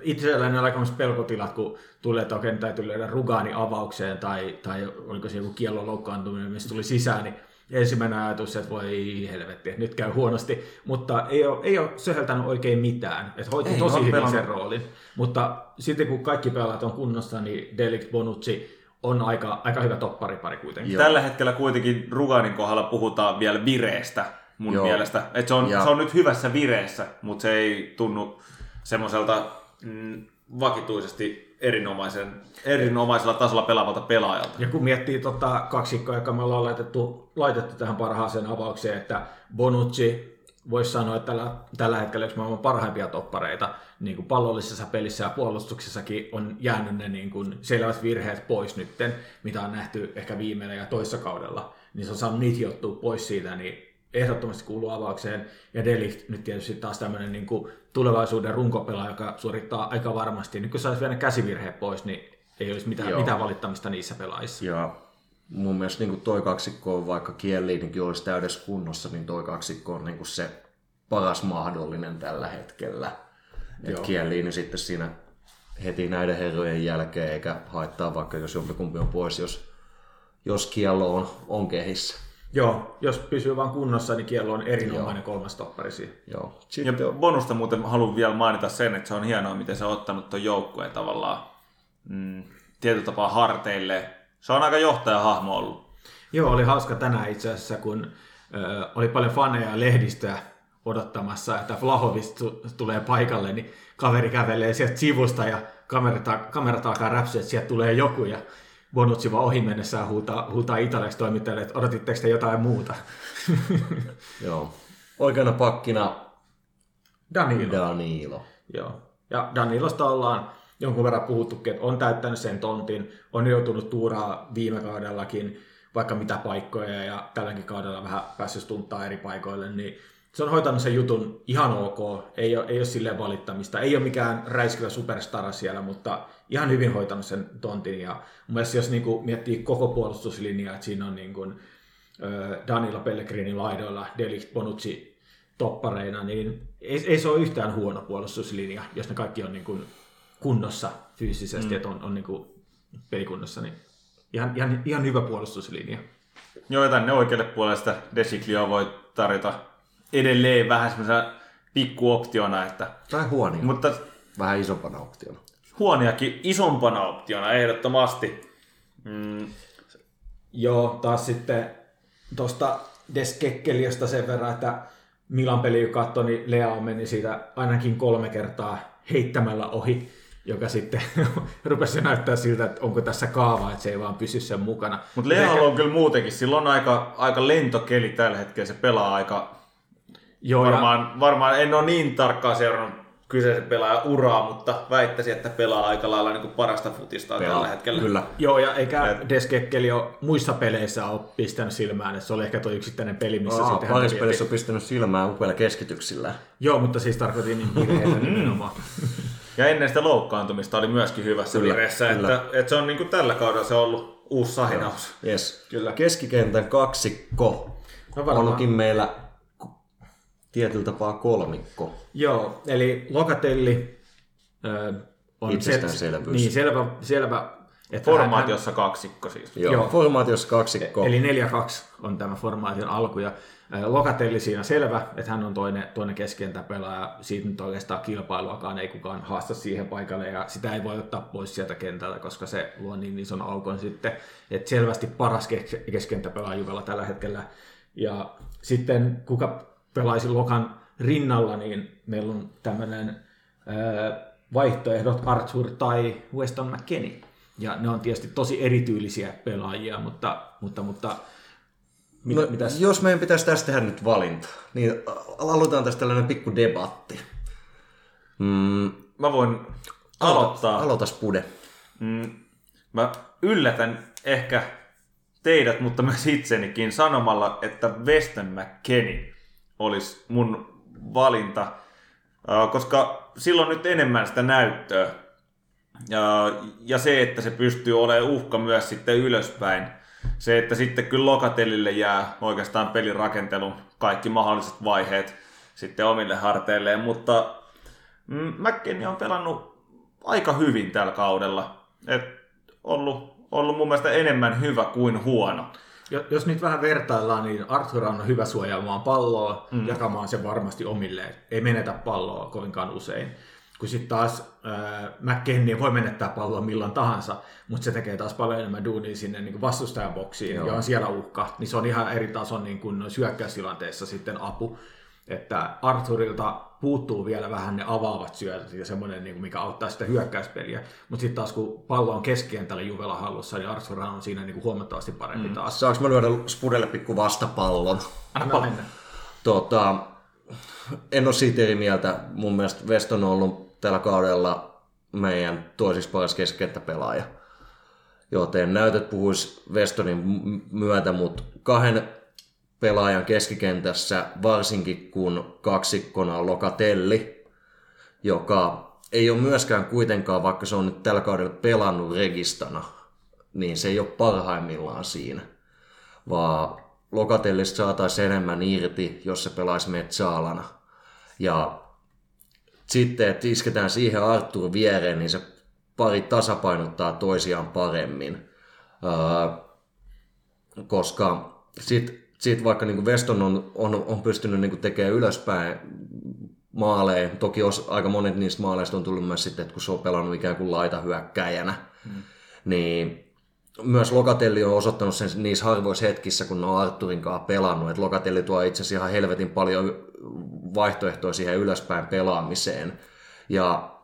itselläni on aikamoiset pelkotilat, kun tulee, että okei, täytyy löydä Rugani avaukseen tai, tai oliko se joku kiellon loukkaantuminen, missä tuli sisään, niin ensimmäinen ajatus, että voi helvetti, että nyt käy huonosti, mutta ei ole, ei ole söheltänyt oikein mitään, että hoiti Ei, tosi hyvin pelannut. sen roolin, mutta sitten kun kaikki pelaat on kunnossa, niin Delict Bonucci on aika, aika hyvä topparipari kuitenkin. Joo. Tällä hetkellä kuitenkin Ruganin kohdalla puhutaan vielä vireestä mun Joo. mielestä. Et se, on, Ja- se on nyt hyvässä vireessä, mutta se ei tunnu semmoiselta mm, vakituisesti erinomaisen, erinomaisella tasolla pelaavalta pelaajalta. Ja kun miettii tota kaksikkoa, joka me ollaan laitettu, laitettu tähän parhaaseen avaukseen, että Bonucci voisi sanoa, että tällä, tällä hetkellä yksi maailman parhaimpia toppareita niin kuin pallollisessa pelissä ja puolustuksessakin on jäänyt ne niin kuin selvät virheet pois nytten, mitä on nähty ehkä viimeinen ja toissa kaudella, niin se on saanut niitä pois siitä, niin ehdottomasti kuuluu avaukseen. Ja Delict nyt tietysti taas tämmöinen niin kuin tulevaisuuden runkopelaaja, joka suorittaa aika varmasti. Nyt kun saisi vielä käsivirheet pois, niin ei olisi mitään, Joo. mitään valittamista niissä pelaajissa. Ja mun mielestä niin toi kaksikko on, vaikka Kieliinikin olisi täydessä kunnossa, niin toi kaksikko on niin se paras mahdollinen tällä hetkellä. Et Kieliini sitten siinä heti näiden herrojen jälkeen, eikä haittaa vaikka jos jompikumpi on pois, jos, jos kiello on, on kehissä. Joo, jos pysyy vaan kunnossa, niin kiello on erinomainen kolmas toppari siinä. Joo. Ja Sitten bonusta muuten haluan vielä mainita sen, että se on hienoa, miten se on ottanut tuon joukkueen tavallaan mm, tietyllä tapaa harteille. Se on aika johtajahahmo ollut. Joo, oli hauska tänään itse asiassa, kun ö, oli paljon faneja ja lehdistöä odottamassa, että Vlahovic tu- tulee paikalle, niin kaveri kävelee sieltä sivusta ja kamerat, kamerat alkaa räpsyä, että sieltä tulee joku ja Bonucci vaan ohi mennessään huutaa, huutaa italiaksi toimittajille, että odotitteko te jotain muuta? joo. Oikeana pakkina Danilo. Danilo. Joo. Ja Danilosta ollaan jonkun verran puhuttukin, että on täyttänyt sen tontin, on joutunut tuuraa viime kaudellakin vaikka mitä paikkoja ja tälläkin kaudella vähän päässyt stunttaa eri paikoille, niin se on hoitanut sen jutun ihan ok, ei ole, ei ole silleen valittamista, ei ole mikään räiskyvä superstara siellä, mutta ihan hyvin hoitanut sen tontin ja mun mielestä jos niin kuin miettii koko puolustuslinjaa, että siinä on niin kuin, Danilo Pellegrini laidoilla, Delict Bonucci toppareina, niin ei, ei se ole yhtään huono puolustuslinja, jos ne kaikki on niin kuin kunnossa fyysisesti, mm. että on, on niin kuin pelikunnossa, niin ihan, ihan, ihan hyvä puolustuslinja. Joo, ja tänne oikealle puolelle sitä Desiklioa voi tarjota edelleen vähän semmoisena pikkuoptiona, että, Tai huonia. mutta Vähän isompana optiona. huoniakin isompana optiona ehdottomasti. Mm, Joo, taas sitten tuosta Deskekkeliöstä sen verran, että Milan peli kun katsoi, niin Lea meni siitä ainakin kolme kertaa heittämällä ohi, joka sitten rupesi näyttää siltä, että onko tässä kaava, että se ei vaan pysy sen mukana. Mutta Lealla on kyllä muutenkin, sillä on aika, aika lentokeli tällä hetkellä, se pelaa aika, Joo, ja, varmaan, varmaan en ole niin tarkkaan seurannut kyseisen pelaajan uraa, mutta väittäisin, että pelaa aika lailla niin kuin parasta futista tällä hetkellä. Kyllä. joo, ja eikä Et- Deskekkeli ole muissa peleissä ole pistänyt silmään, että se oli ehkä tuo yksittäinen peli, missä Aa, sitten vietiin. pelissä on pistänyt silmään upeilla keskityksillä. Joo, mutta siis tarkoitin niin virheitä nimenomaan. Ja ennen sitä loukkaantumista oli myöskin hyvässä Kyllä, vireessä, kyllä. että, että se on niin kuin tällä kaudella se on ollut uusi sahinaus. Yes. Kyllä. Keskikentän kaksikko No varmaan. onkin meillä tietyllä tapaa kolmikko. Joo, eli Lokatelli ö, on Itsestäänselvyys. niin, selvä, selvä että hän- Formaatiossa kaksikko siis. Joo. Joo. Formaatiossa kaksikko. Eli 4-2 on tämä formaation alku. Ja Lokatelli siinä selvä, että hän on toinen, toinen keskentäpelaaja. Siitä nyt oikeastaan kilpailuakaan ei kukaan haasta siihen paikalle ja sitä ei voi ottaa pois sieltä kentältä, koska se luo niin ison aukon sitten. Että selvästi paras kes- keskentäpelaaja Juvella tällä hetkellä. Ja sitten kuka pelaisi Lokan rinnalla, niin meillä on tämmöinen vaihtoehdot Arthur tai Weston McKennie. Ja ne on tietysti tosi erityylisiä pelaajia, mutta, mutta, mutta mit, No, mitäs? Jos meidän pitäisi tästä tehdä nyt valinta, niin aloitetaan tästä tällainen pikku debatti. Mm, Mä voin aloittaa. Aloitas Pude. Mm, mä yllätän ehkä teidät, mutta myös itsenikin sanomalla, että Weston McKennie olisi mun valinta, koska silloin nyt enemmän sitä näyttöä. Ja, ja se, että se pystyy olemaan uhka myös sitten ylöspäin. se, että sitten kyllä Lokatellille jää oikeastaan pelin rakentelun kaikki mahdolliset vaiheet sitten omille harteilleen, mutta mm, McKennie on pelannut aika hyvin tällä kaudella. Et ollut, ollut mun mielestä enemmän hyvä kuin huono. Jos nyt vähän vertaillaan, niin Arthur on hyvä suojaamaan palloa, mm. jakamaan sen varmasti omilleen. Ei menetä palloa kovinkaan usein. Kun sitten taas äh, McKennie voi menettää palloa milloin tahansa, mutta se tekee taas paljon enemmän duunia sinne niin vastustajan boksiin Joo. ja on siellä uhka. Niin se on ihan eri tason niin kuin syökkäystilanteessa sitten apu että Arthurilta puuttuu vielä vähän ne avaavat syötöt ja semmoinen, niin mikä auttaa sitä hyökkäyspeliä. Mutta sitten taas kun pallo on keskikentällä Juvela hallussa, niin Arthur on siinä niin kuin huomattavasti parempi mm. taas. Saanko mä lyödä Spudelle pikku vastapallon? Anna no, tota, en ole siitä eri mieltä. Mun mielestä Weston on ollut tällä kaudella meidän toisiksi paras keskikenttäpelaaja. Joten näytöt puhuisi Westonin myötä, mutta kahden pelaajan keskikentässä, varsinkin kun kaksikkona on Lokatelli, joka ei ole myöskään kuitenkaan, vaikka se on nyt tällä kaudella pelannut registana, niin se ei ole parhaimmillaan siinä. Vaan Lokatellista saataisiin enemmän irti, jos se pelaisi metsaalana. Ja sitten, että isketään siihen Artur viereen, niin se pari tasapainottaa toisiaan paremmin. Öö, koska sitten siitä vaikka niin Weston on, on, on pystynyt niin tekemään ylöspäin maaleja, toki os, aika monet niistä maaleista on tullut myös sitten, että kun se on pelannut ikään kuin laitahyökkäjänä, hmm. niin myös Lokatelli on osoittanut sen niissä harvoissa hetkissä, kun ne on Arturin kanssa pelannut, että Lokatelli tuo itse asiassa ihan helvetin paljon vaihtoehtoja siihen ylöspäin pelaamiseen. Ja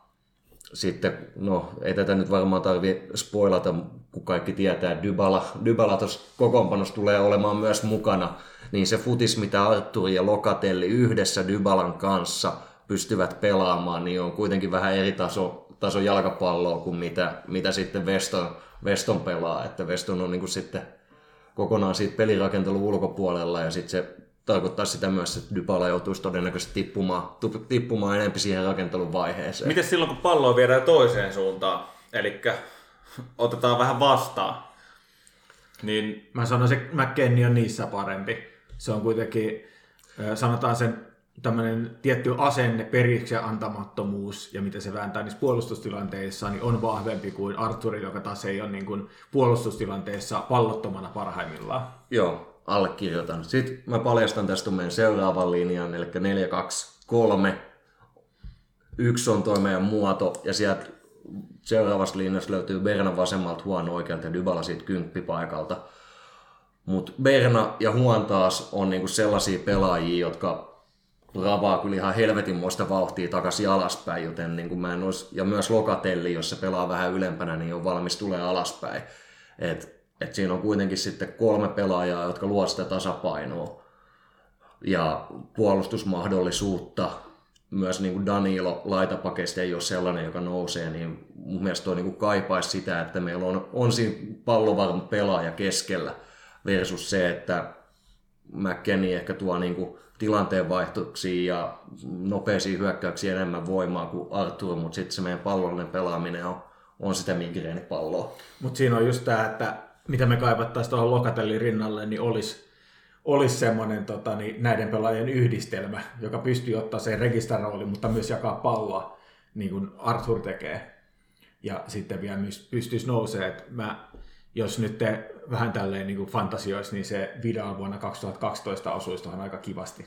sitten, no ei tätä nyt varmaan tarvi spoilata, kun kaikki tietää, Dybala, Dybala tuossa kokoonpanossa tulee olemaan myös mukana, niin se futis, mitä Arturi ja Lokatelli yhdessä Dybalan kanssa pystyvät pelaamaan, niin on kuitenkin vähän eri taso, taso jalkapalloa kuin mitä, mitä sitten Weston, Weston pelaa, että Weston on niin kuin sitten kokonaan siitä pelirakentelun ulkopuolella ja sitten se tarkoittaa sitä myös, että Dybala joutuisi todennäköisesti tippumaan, tippumaan enemmän siihen rakentelun vaiheeseen. Miten silloin, kun palloa viedään toiseen suuntaan, eli otetaan vähän vastaan, niin... Mä sanoisin, että McKennie on niissä parempi. Se on kuitenkin, sanotaan sen tämmöinen tietty asenne, periksi ja antamattomuus ja miten se vääntää niissä puolustustilanteissa, niin on vahvempi kuin Arturi, joka taas ei ole niin kuin puolustustilanteessa pallottomana parhaimmillaan. Joo, allekirjoitan. Sitten mä paljastan tästä meidän seuraavan linjan, eli 4, 2, 3. Yksi on toi meidän muoto, ja sieltä seuraavassa linjassa löytyy Berna vasemmalta, Huon oikealta ja Dybala siitä kymppipaikalta. Mutta Berna ja Huon taas on niinku sellaisia pelaajia, jotka ravaa kyllä ihan helvetinmoista vauhtia takaisin alaspäin, joten niin kuin mä en olisi, ja myös Lokatelli, jos se pelaa vähän ylempänä, niin on valmis tulee alaspäin. Et et siinä on kuitenkin sitten kolme pelaajaa, jotka luo sitä tasapainoa ja puolustusmahdollisuutta. Myös niin kuin Danilo laitapakeista ei ole sellainen, joka nousee, niin mun mielestä toi niin kuin kaipaisi sitä, että meillä on, on siinä pallovarma pelaaja keskellä versus se, että McKennie ehkä tuo niin kuin tilanteenvaihtoksiin ja nopeisiin hyökkäyksiin enemmän voimaa kuin Arthur, mutta sitten se meidän pallollinen pelaaminen on, on sitä migreenipalloa. Mutta siinä on just tämä, että mitä me kaivattaisiin tuohon Lokatellin rinnalle, niin olisi olisi semmoinen tota, niin näiden pelaajien yhdistelmä, joka pystyy ottaa sen registarooli, mutta myös jakaa palloa, niin kuin Arthur tekee. Ja sitten vielä myös pystyisi nousemaan, että mä, jos nyt te vähän tälleen niin kuin fantasioisi, niin se Vidal vuonna 2012 osuisi tuohon aika kivasti.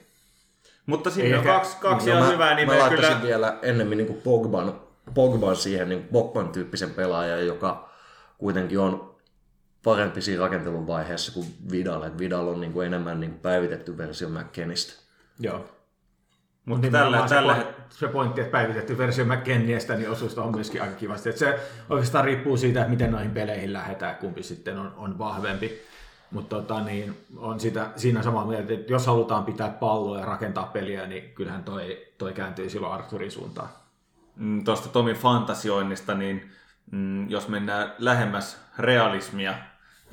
Mutta siinä on kaksi, kaksi no, ihan hyvää nimeä mä kyllä. vielä ennemmin niin kuin Pogban, Pogban siihen niin Pogban tyyppisen pelaajan, joka kuitenkin on parempi siinä rakentelun vaiheessa kuin Vidal. Et Vidal on niin kuin enemmän niin kuin päivitetty versio McKennistä. Joo. Mutta niin tällä, se, tällä... se pointti, että päivitetty versio McKenniestä, niin osuus on myöskin aika kivasti. Et se oikeastaan riippuu siitä, että miten noihin peleihin lähdetään, kumpi sitten on, on vahvempi. Mutta tota, niin on sitä, siinä samaa mieltä, että jos halutaan pitää palloa ja rakentaa peliä, niin kyllähän toi, toi kääntyy silloin Arturin suuntaan. Mm, Tuosta Tomin fantasioinnista, niin mm, jos mennään lähemmäs realismia,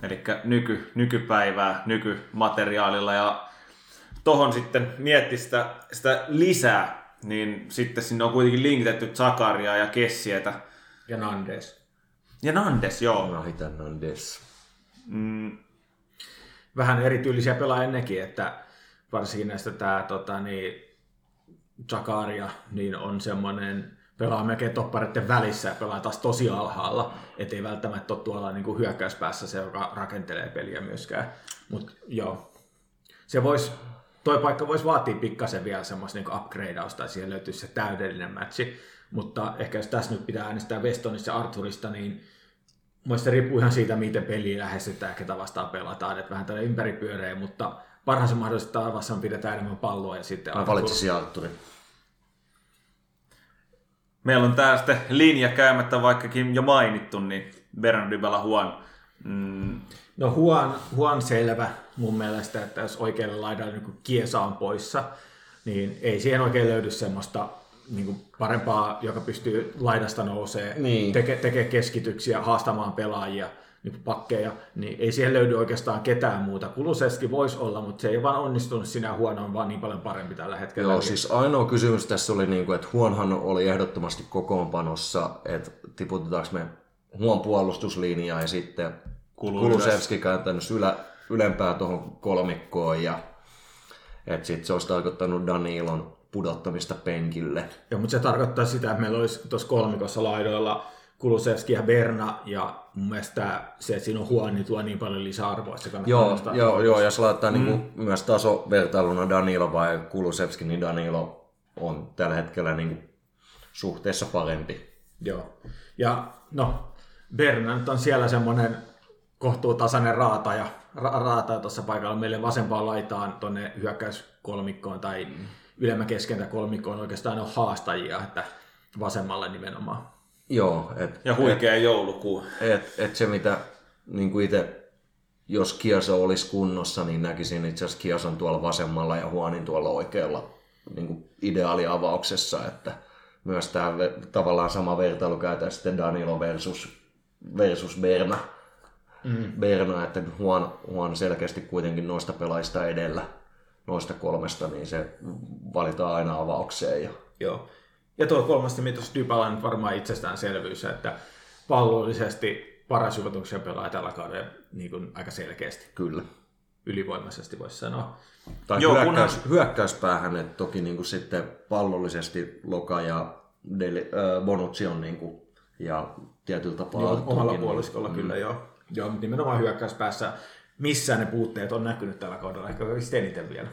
eli nyky, nykypäivää nykymateriaalilla ja tohon sitten mietti sitä, sitä lisää, niin sitten sinne on kuitenkin linkitetty Zakaria ja Kessietä. Ja Nandes. Ja Nandes, joo. Nahita Nandes. Mm, vähän erityylisiä pelaajia nekin, että varsinkin näistä tämä tota, niin, Jakaria, niin on semmoinen pelaa melkein toppareiden välissä ja pelaa taas tosi alhaalla, ettei välttämättä ole tuolla niin kuin hyökkäyspäässä se, joka rakentelee peliä myöskään. Mutta joo, se vois, toi paikka voisi vaatia pikkasen vielä semmoista niin upgradeausta, ja siihen löytyisi se täydellinen matchi. Mutta ehkä jos tässä nyt pitää äänestää Westonista ja Arthurista, niin Mielestäni riippuu ihan siitä, miten peli lähestytään, ketä vastaan pelataan. Että vähän tällä ympäripyöreä, mutta parhaassa mahdollisessa taivassa pidetään enemmän palloa ja sitten... Mä valitsisin Arturin. Meillä on tää sitten linja käymättä vaikkakin jo mainittu, niin Bernardybala Huon. Mm, No Huan, Huan selvä mun mielestä, että jos oikealle laidalle niin Kiesa on poissa, niin ei siihen oikein löydy semmoista niin kuin parempaa, joka pystyy laidasta nousee, Niin. teke, tekee keskityksiä, haastamaan pelaajia, niin pakkeja, niin ei siihen löydy oikeastaan ketään muuta. Kuluseski voisi olla, mutta se ei vaan onnistunut sinä huono, on vaan niin paljon parempi tällä hetkellä. Joo, siis ainoa kysymys tässä oli, niin kuin, että Huonhan oli ehdottomasti kokoonpanossa, että tiputetaanko me Huon puolustuslinjaa ja sitten Kulu Kulusevski käytännössä ylä, ylempää tuohon kolmikkoon ja että sitten se olisi tarkoittanut Danilon pudottamista penkille. Joo, mutta se tarkoittaa sitä, että meillä olisi tuossa kolmikossa laidoilla Kulusevski ja Berna, ja mun mielestä se, että siinä on huono, niin tuo niin paljon lisäarvoa, että se kannattaa Joo, nostaa. joo, joo, jos laittaa mm. niin myös tasovertailuna Danilo vai Kulusevski, niin Danilo on tällä hetkellä niin kuin suhteessa parempi. Joo. Ja no, Berna nyt on siellä semmoinen kohtuutasainen raata ja ra- raata tuossa paikalla meille vasempaan laitaan tuonne hyökkäyskolmikkoon tai ylemmä keskentä kolmikkoon oikeastaan on haastajia, että vasemmalle nimenomaan. Joo, et, ja huikea joulukuu. et, et se mitä niin kuin itse, jos Kiasa olisi kunnossa, niin näkisin itse asiassa Kiasan tuolla vasemmalla ja Huonin tuolla oikealla niin kuin ideaaliavauksessa, että myös tämä tavallaan sama vertailu käytetään sitten Danilo versus, versus Berna. Mm. Berna, että Huon, Huon selkeästi kuitenkin noista pelaajista edellä, noista kolmesta, niin se valitaan aina avaukseen. Ja... Joo. Ja tuo kolmas mitos Dybala nyt varmaan itsestäänselvyys, että pallollisesti paras juvotuksen pelaaja tällä kaudella niin kuin aika selkeästi, Kyllä. ylivoimaisesti voisi sanoa. Tai Joo, hyökkäys, hyökkäyspäähän, että toki niin kuin sitten pallollisesti Loka ja Deli, äh, Bonucci on niin kuin, ja tietyllä tapaa Joo, Arthurkin, omalla niin- puoliskolla kyllä joo. Joo, mutta nimenomaan hyökkäyspäässä missä ne puutteet on näkynyt tällä kaudella, ehkä eniten vielä.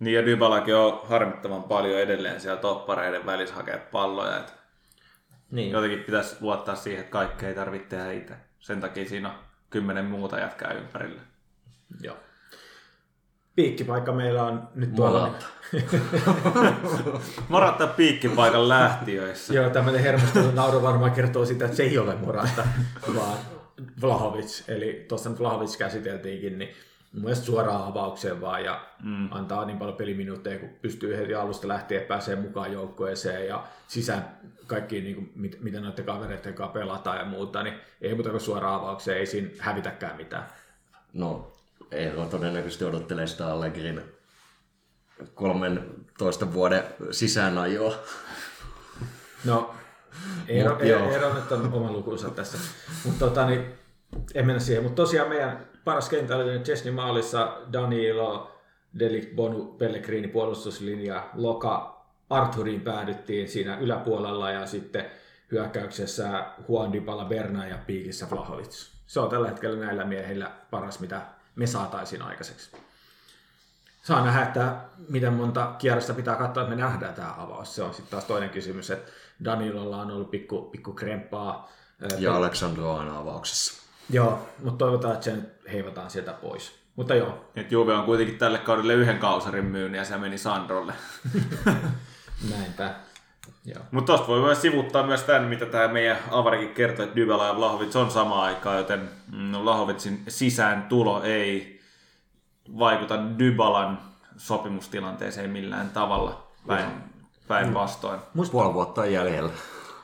Niin ja Dybalakin on harmittavan paljon edelleen siellä toppareiden välissä hakea palloja. Että Niin. jotenkin pitäisi luottaa siihen, että kaikkea ei tarvitse tehdä itse. Sen takia siinä on kymmenen muuta jätkää ympärillä. Joo. Piikkipaikka meillä on nyt tuolla. Morata. Moratta piikkipaikan lähtiöissä. Joo, tämmöinen hermostunut nauru varmaan kertoo sitä, että se ei ole Morata, vaan Vlahovic. Eli tuossa nyt Vlahovic käsiteltiinkin, niin mun mielestä suoraan avaukseen vaan ja mm. antaa niin paljon peliminuutteja, kun pystyy heti alusta lähtien pääsee mukaan joukkueeseen ja sisään kaikkiin, niin kuin, mit, mitä noiden kavereiden kanssa pelataan ja muuta, niin ei muuta kuin suoraan avaukseen, ei siinä hävitäkään mitään. No, Eero todennäköisesti odottelee sitä Allegrin 13 vuoden sisäänajoa. No, Eero, Mut Eero. Eero nyt on oma lukunsa tässä. Mutta tota, niin, en mennä siihen. Mutta tosiaan meidän paras kentällinen Chesney maalissa, Danilo, Delict, Bonu, Pellegrini puolustuslinja, Loka, Arthurin päädyttiin siinä yläpuolella ja sitten hyökkäyksessä Juan Dybala, Berna ja piikissä Vlahovic. Se on tällä hetkellä näillä miehillä paras, mitä me saataisiin aikaiseksi. Saa nähdä, että miten monta kierrosta pitää katsoa, että me nähdään tämä avaus. Se on sitten taas toinen kysymys, että Danilolla on ollut pikku, pikku kremppaa. Ö, Ja Aleksandro on avauksessa. Joo, mutta toivotaan, että se nyt heivataan sieltä pois. Mutta joo, Et Juve on kuitenkin tälle kaudelle yhden kausarin myynyt ja se meni Sandrolle. näinpä. Joo. Mutta tosta voi myös sivuttaa myös tämän, mitä tämä meidän avarikin kertoi, että Dybala ja Vlahovic on sama aikaa, joten mm, Vlahovicin sisään tulo ei vaikuta Dybalan sopimustilanteeseen millään tavalla päin, päinvastoin. Puoli vuotta on jäljellä.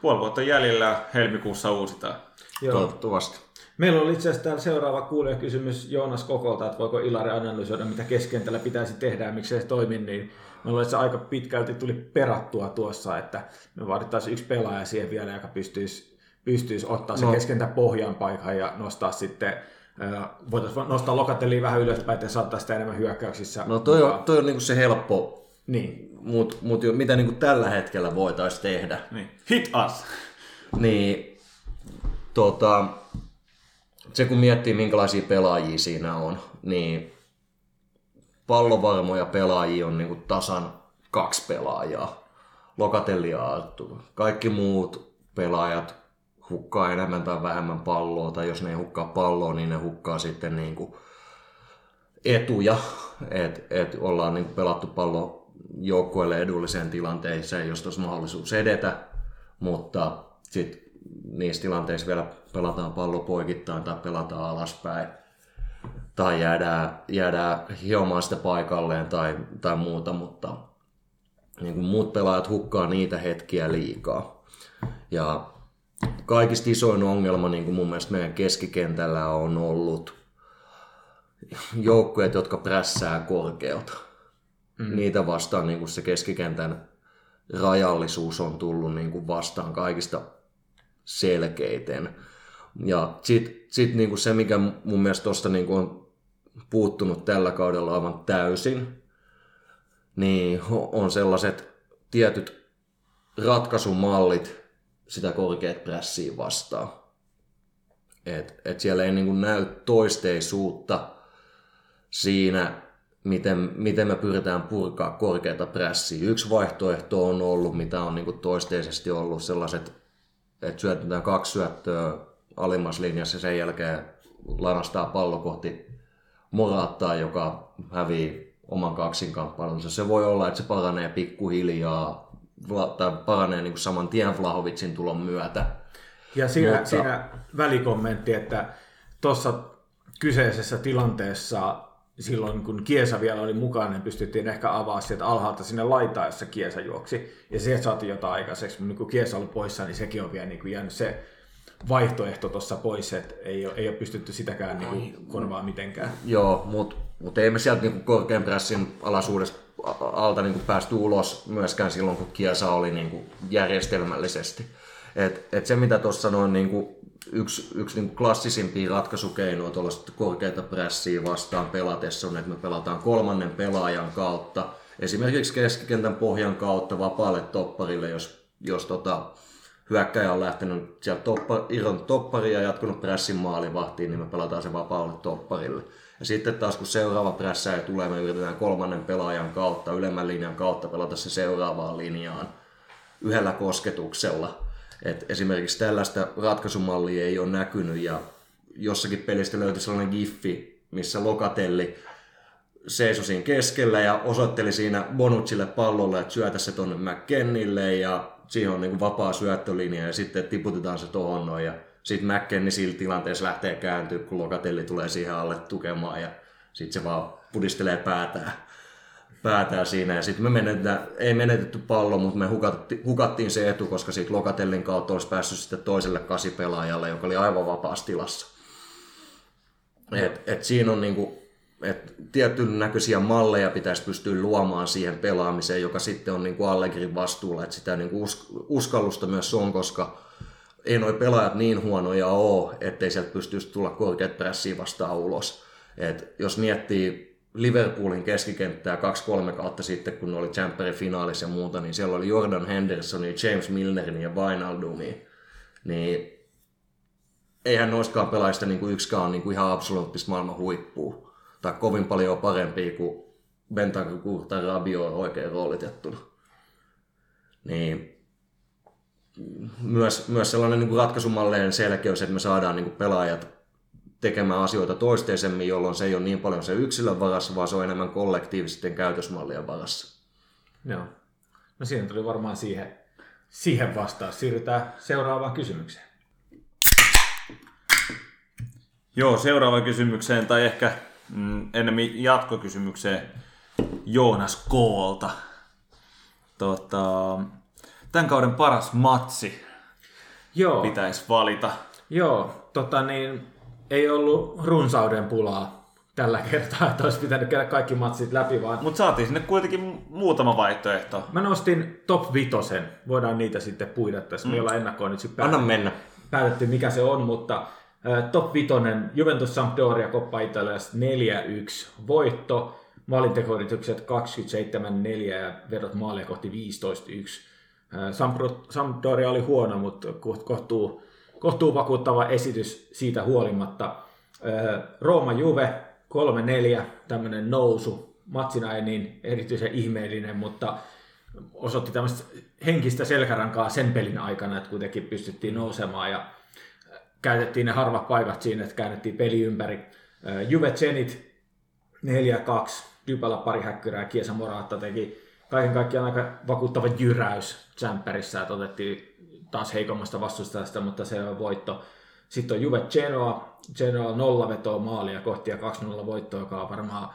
Puoli vuotta jäljellä helmikuussa uusitaan. Joo. Toivottavasti. Meillä oli itse asiassa täällä seuraava kuulijakysymys Joonas Kokolta, että voiko Ilari analysoida, mitä keskentällä pitäisi tehdä ja miksi se toimi, niin me luulen, että se aika pitkälti tuli perattua tuossa, että me vaadittaisiin yksi pelaaja siihen vielä, joka pystyisi, pystyisi ottaa se No. keskentä pohjan paikan ja nostaa sitten Voitaisiin nostaa Lokatellia vähän ylöspäin, että saattaa sitä enemmän hyökkäyksissä. No toi on, toi on niinku se helppo, Niin. mutta mut mitä niinku tällä hetkellä voitaisiin tehdä, Niin. Hit us! niin tota, se kun miettii minkälaisia pelaajia siinä on, niin pallovarmoja pelaajia on niinku tasan kaksi pelaajaa. Lokatelli ja Arttu. Kaikki muut pelaajat hukkaa enemmän tai vähemmän palloa, tai jos ne ei hukkaa palloa, niin ne hukkaa sitten niinku etuja, että et ollaan niinku pelattu pallo joukkueelle edulliseen tilanteeseen, jos olisi mahdollisuus edetä, mutta sitten niissä tilanteissa vielä pelataan pallo poikittain tai pelataan alaspäin tai jäädään, jäädään hiomaan sitä paikalleen tai, tai muuta, mutta niin kuin muut pelaajat hukkaa niitä hetkiä liikaa. Ja kaikista isoin ongelma niin kuin mun mielestä meidän keskikentällä on ollut joukkueet, jotka prässää korkeutta. Mm. Niitä vastaan niin kuin se keskikentän rajallisuus on tullut niin kuin vastaan kaikista selkeiten. Ja sitten sit niinku se, mikä mun mielestä tuosta niinku on puuttunut tällä kaudella aivan täysin, niin on sellaiset tietyt ratkaisumallit sitä korkeat prässiä vastaan. Et, et siellä ei niinku näy toisteisuutta siinä, miten, miten me pyritään purkaa korkeata prässiä. Yksi vaihtoehto on ollut, mitä on niinku toisteisesti ollut sellaiset, että syötetään kaksi syöttöä alimmassa linjassa ja sen jälkeen lanastaa pallo kohti Moraattaa, joka hävii oman kaksinkamppailunsa. Se voi olla, että se paranee pikkuhiljaa tai paranee niin kuin saman tien Vlahovicin tulon myötä. Ja siinä, Mutta... siinä välikommentti, että tuossa kyseisessä tilanteessa silloin kun Kiesa vielä oli mukana, niin pystyttiin ehkä avaa sieltä alhaalta sinne laitaan, jossa Kiesa juoksi. Ja sieltä saatiin jotain aikaiseksi, mutta kun Kiesa oli poissa, niin sekin on vielä niin kuin jäänyt se vaihtoehto tuossa pois, että ei ole, ei ole pystytty sitäkään niin kuin korvaa mitenkään. Joo, mutta mut ei me sieltä niinku korkean pressin alaisuudesta a- alta niinku päästy ulos myöskään silloin, kun Kiesa oli niinku järjestelmällisesti. Et, et se, mitä tuossa sanoin, niinku yksi, yksi niinku klassisimpia ratkaisukeinoja tuollaista korkeita pressiä vastaan pelatessa on, että me pelataan kolmannen pelaajan kautta, esimerkiksi keskikentän pohjan kautta vapaalle topparille, jos, jos tota, hyökkäjä on lähtenyt sieltä toppa, irron topparia ja jatkunut pressin maalivahtiin, niin me pelataan se vapaalle topparille. Ja sitten taas kun seuraava prässäjä tulee, me yritetään kolmannen pelaajan kautta, ylemmän linjan kautta pelata se seuraavaan linjaan yhdellä kosketuksella. Et esimerkiksi tällaista ratkaisumallia ei ole näkynyt ja jossakin pelistä löytyi sellainen giffi, missä Lokatelli seisoi siinä keskellä ja osoitteli siinä Bonucille pallolle, että syötä se tonne McKennille ja siihen on niin vapaa syöttölinja ja sitten tiputetaan se tohon noin ja sitten McKenni sillä tilanteessa lähtee kääntyä, kun Lokatelli tulee siihen alle tukemaan ja sitten se vaan pudistelee päätään, päätään siinä ja sitten me menetetään, ei menetetty pallo, mutta me hukatti, hukattiin se etu, koska siitä Lokatellin kautta olisi päässyt sitten toiselle kasipelaajalle, joka oli aivan vapaassa tilassa. Et, et siinä on niinku, et tietyn näköisiä malleja pitäisi pystyä luomaan siihen pelaamiseen, joka sitten on niinku Allegrin vastuulla, että sitä niinku us- uskallusta myös on, koska ei noi pelaajat niin huonoja ole, ettei sieltä pystyisi tulla korkeat pressiä vastaan ulos. Et jos miettii Liverpoolin keskikenttää 2-3 kautta sitten, kun ne oli Champerin finaalissa ja muuta, niin siellä oli Jordan Hendersonia, James Milnerin ja Wijnaldumia. Niin eihän noistakaan pelaajista niin kuin yksikään niin kuin ihan absoluuttista maailman huippua. Tai kovin paljon parempia kuin Bentancur tai Rabiot oikein roolitettuna. Niin myös, myös sellainen niin ratkaisumalleen selkeys, että me saadaan niin kuin pelaajat tekemään asioita toisteisemmin, jolloin se ei ole niin paljon se yksilön varassa, vaan se on enemmän kollektiivisten käytösmallien varassa. Joo. No siinä tuli varmaan siihen, siihen vastaus. Siirrytään seuraavaan kysymykseen. Joo, seuraava kysymykseen, tai ehkä mm, enemmän jatkokysymykseen Joonas Koolta. Tota, tämän kauden paras matsi Joo. pitäisi valita. Joo, tota niin, ei ollut runsauden pulaa tällä kertaa, että olisi pitänyt käydä kaikki matsit läpi, vaan Mutta saatiin sinne kuitenkin muutama vaihtoehto. mä nostin top vitosen. Voidaan niitä sitten puida tässä. Me ei olla ennakkoon nyt sitten Anna mennä. päätetty, mikä se on, mutta Top 5, Juventus Sampdoria Coppa Italiasta 4-1 voitto. Maalintekoyritykset 27-4 ja vedot maalia kohti 15-1. Sampdoria oli huono, mutta kohtuu, kohtuu vakuuttava esitys siitä huolimatta. Rooma Juve 3-4, tämmöinen nousu. Matsina ei niin erityisen ihmeellinen, mutta osoitti tämmöistä henkistä selkärankaa sen pelin aikana, että kuitenkin pystyttiin nousemaan ja käytettiin ne harvat paikat siinä, että käännettiin peli ympäri. Juve Zenit 4-2, Dybala pari häkkyrää, Kiesa Moraatta teki kaiken kaikkiaan aika vakuuttava jyräys Jämperissä, että otettiin taas heikommasta vastustajasta, mutta se on voitto. Sitten on Juve Genoa, Genoa nolla vetoa maalia kohti ja 2-0 voitto, joka on varmaan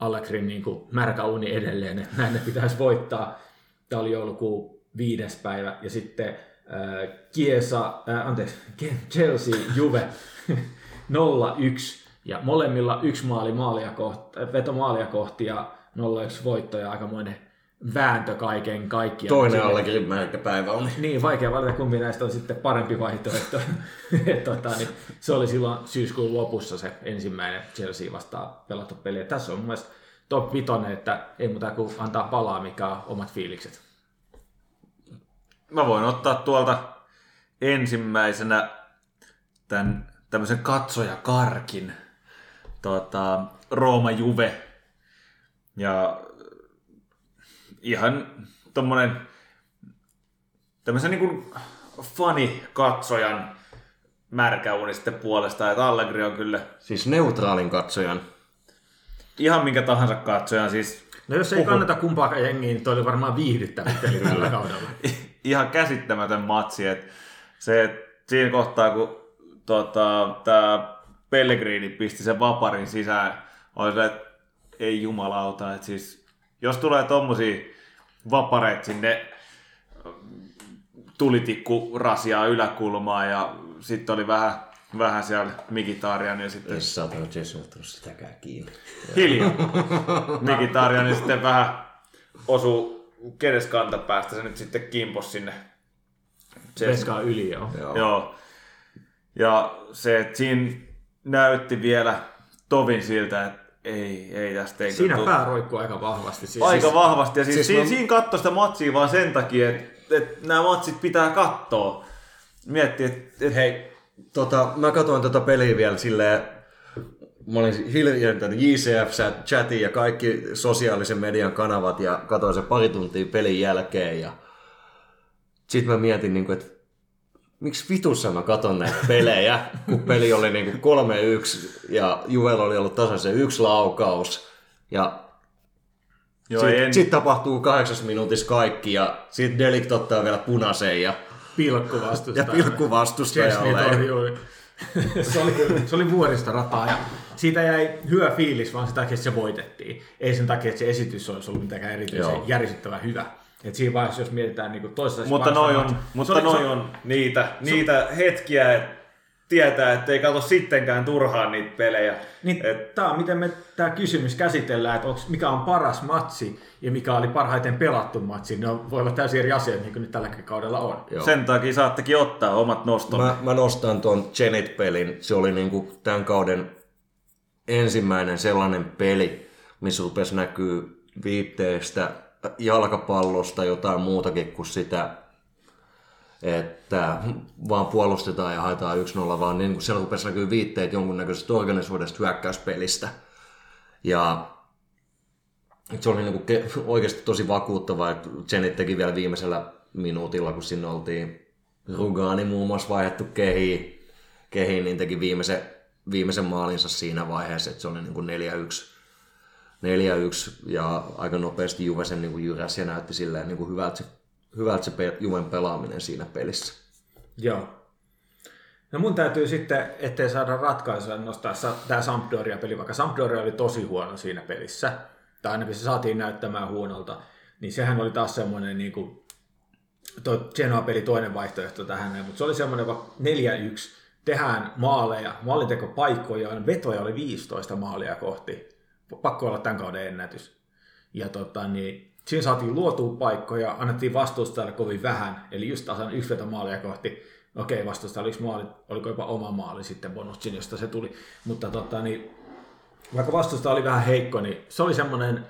Allegrin niin kuin märkä uni edelleen, että näin ne pitäisi voittaa. Tämä oli joulukuun viides päivä ja sitten äh, Kiesa, äh, anteeksi, Chelsea, Juve 0-1 ja molemmilla yksi maali maalia kohti, veto maalia kohti ja 0-1 voitto ja aikamoinen vääntö kaiken kaikkiaan. Toinen allekin päivä on. Niin, vaikea valita kumpi näistä on sitten parempi vaihtoehto. tota, niin se oli silloin syyskuun lopussa se ensimmäinen Chelsea vastaan pelattu peli. Ja tässä on mun mielestä top 5, että ei muuta kuin antaa palaa, mikä on omat fiilikset. Mä voin ottaa tuolta ensimmäisenä tämän tämmöisen katsojakarkin. Tota, Rooma Juve. Ja ihan tommonen tämmöisen niin kuin fani-katsojan märkäuni sitten puolesta, että Allegri on kyllä... Siis neutraalin katsojan. Ihan minkä tahansa katsojan, siis... No jos ei puhun. kannata kumpaakaan jengiä, niin toi oli varmaan viihdyttävä peli tällä kaudella. Ihan käsittämätön matsi, että se, että siinä kohtaa, kun tota, tämä Pellegrini pisti sen vaparin sisään, oli se, että ei jumalauta, että siis jos tulee tommosia vapareita sinne tulitikku rasiaa yläkulmaa ja sitten oli vähän, vähän siellä Mikitarian ja sitten... Ei saatana Jason ottanut sitäkään kiinni. Hiljaa. Mikitarian ja sitten vähän osuu kädeskanta päästä se nyt sitten kimpos sinne. Veskaa yli, joo. joo. joo. Ja se, että siinä näytti vielä tovin siltä, että ei, ei tästä ei Siinä pää roikkuu aika vahvasti. Siis, aika siis, vahvasti. Ja siis, siis siinä, mä... siinä katsoi sitä matsia vaan sen takia, että, että nämä matsit pitää katsoa. Mietti, että... että... Hei, tota, mä katsoin tota peliä vielä silleen, mä olin hiljentänyt JCF, chati ja kaikki sosiaalisen median kanavat ja katsoin se pari tuntia pelin jälkeen ja sitten mä mietin, niin kuin, että miksi vitussa mä katon näitä pelejä, kun peli oli niinku 3-1 ja Juvel oli ollut tasaisen yksi laukaus ja sitten en... sit tapahtuu kahdeksas minuutissa kaikki ja sitten Delikt ottaa vielä punaisen ja pilkku Ja pilkku vastustajalle. se, oli, se oli vuorista rataa ja siitä jäi hyvä fiilis vaan sen takia, että se voitettiin. Ei sen takia, että se esitys olisi ollut mitenkään erityisen järisyttävän hyvä. Et siinä vaiheessa, jos mietitään niin toisessa Mutta noi on, mutta oli, noi on niitä, se, niitä hetkiä, että tietää, että ei katso sittenkään turhaan niitä pelejä. Niin, et... Tämä on miten me tämä kysymys käsitellään, että onks, mikä on paras matsi ja mikä oli parhaiten pelattu matsi. Ne on, voi olla täysin eri asioita, niin kuin nyt tälläkin kaudella on. Joo. Sen takia saattekin ottaa omat nostomme. Mä, mä nostan tuon Genet-pelin. Se oli niin kuin tämän kauden ensimmäinen sellainen peli, missä rupesi näkyy viitteestä jalkapallosta jotain muutakin kuin sitä, että vaan puolustetaan ja haetaan 1-0, vaan niin kuin siellä rupesi näkyy viitteet jonkunnäköisestä organisoidesta hyökkäyspelistä. Ja se oli niin kuin oikeasti tosi vakuuttava, että Zenit teki vielä viimeisellä minuutilla, kun sinne oltiin Rugani muun muassa vaihdettu kehiin, kehiin niin teki viimeisen, viimeisen maalinsa siinä vaiheessa, että se oli niin kuin 4-1 4-1 ja aika nopeasti Juve sen niin jyräs ja näytti silleen niin kuin hyvältä se, hyvältä se pe- Juven pelaaminen siinä pelissä. Joo. No mun täytyy sitten, ettei saada ratkaisua, nostaa tämä Sampdoria-peli, vaikka Sampdoria oli tosi huono siinä pelissä, tai ainakin se saatiin näyttämään huonolta, niin sehän oli taas semmoinen niin kuin, tuo Genoa-peli toinen vaihtoehto tähän, mutta se oli semmoinen 4-1, tehdään maaleja, maalintekopaikkoja, vetoja oli 15 maalia kohti, pakko olla tämän kauden ennätys. Ja tota, niin, siinä saatiin luotua paikkoja, annettiin vastustajalle kovin vähän, eli just tasan yksi maalia kohti, Okei, vastusta oliko, maali, oliko jopa oma maali sitten Bonucci, josta se tuli. Mutta tota, niin, vaikka vastusta oli vähän heikko, niin se oli semmoinen,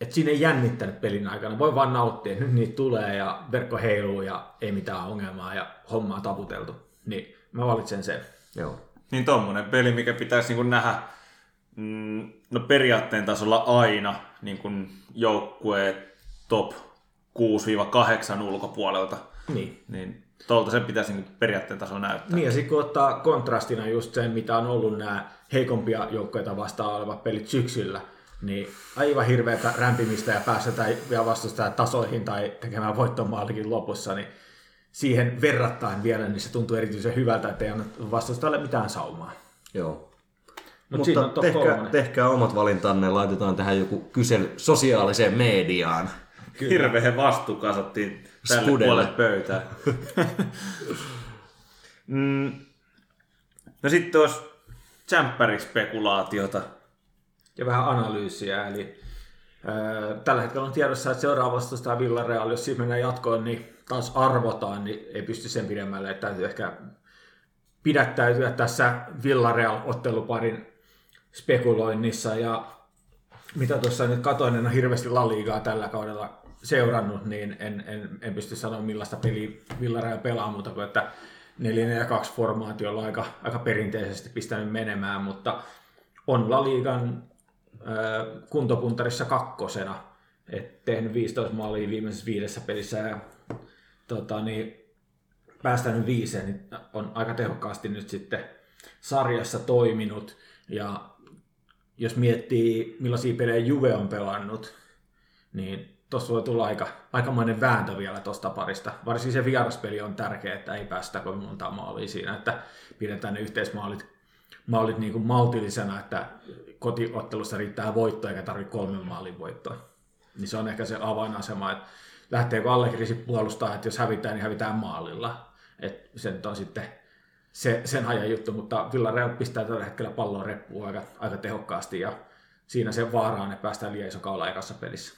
että siinä ei jännittänyt pelin aikana. Voi vaan nauttia, että nyt niitä tulee ja verkko heiluu ja ei mitään ongelmaa ja hommaa taputeltu. Niin mä valitsen sen. Joo. Niin tommonen peli, mikä pitäisi niin nähdä mm, no periaatteen tasolla aina niin kuin joukkueet top 6-8 ulkopuolelta. Niin. Niin tuolta sen pitäisi niin periaatteen tasolla näyttää. Niin ja sitten kun ottaa kontrastina just sen, mitä on ollut nämä heikompia joukkoita vastaan olevat pelit syksyllä, niin aivan hirveätä rämpimistä ja päästetään vielä vastustaa tasoihin tai tekemään voittomaalikin lopussa, niin siihen verrattain vielä, niin se tuntuu erityisen hyvältä, että ei anna vastustajalle mitään saumaa. Joo. Mut siinä on Mutta tehkää, tehkää omat valintanne, laitetaan tähän joku kysely sosiaaliseen mediaan. Hirveä vastuu kasattiin tälle Skudelle. puolelle pöytää. mm. No sitten olisi tsemppärispekulaatiota. Ja vähän analyysiä, eli tällä hetkellä on tiedossa, että seuraava vastustaja Villareal, jos siinä mennään jatkoon, niin taas arvotaan, niin ei pysty sen pidemmälle, että täytyy ehkä pidättäytyä tässä Villareal-otteluparin spekuloinnissa ja mitä tuossa nyt katoin, en ole hirveästi La Ligaa tällä kaudella seurannut, niin en, en, en pysty sanoa millaista peliä Villareal pelaa, mutta kuin että 4 ja 2 formaatiolla aika, aika perinteisesti pistänyt menemään, mutta on La Ligan äh, kuntopuntarissa kakkosena, et tehnyt 15 maalia viimeisessä viidessä pelissä ja tota, niin, päästänyt viiseen, niin on aika tehokkaasti nyt sitten sarjassa toiminut. Ja jos miettii, millaisia pelejä Juve on pelannut, niin tuossa voi tulla aika, aikamoinen vääntö vielä tuosta parista. Varsinkin se vieraspeli on tärkeä, että ei päästä kovin monta maalia siinä, että pidetään ne yhteismaalit maalit niin kuin maltillisena, että kotiottelussa riittää voitto eikä tarvitse kolmen maalin voittoa. Niin se on ehkä se avainasema, että lähteekö Allegri puolustaa, että jos hävitään, niin hävitään maalilla. Et se on sitten se, sen ajan juttu, mutta Villarreal pistää tällä hetkellä pallon reppuun aika, aika tehokkaasti ja siinä se vaara on, että päästään liian iso kaula ekassa pelissä.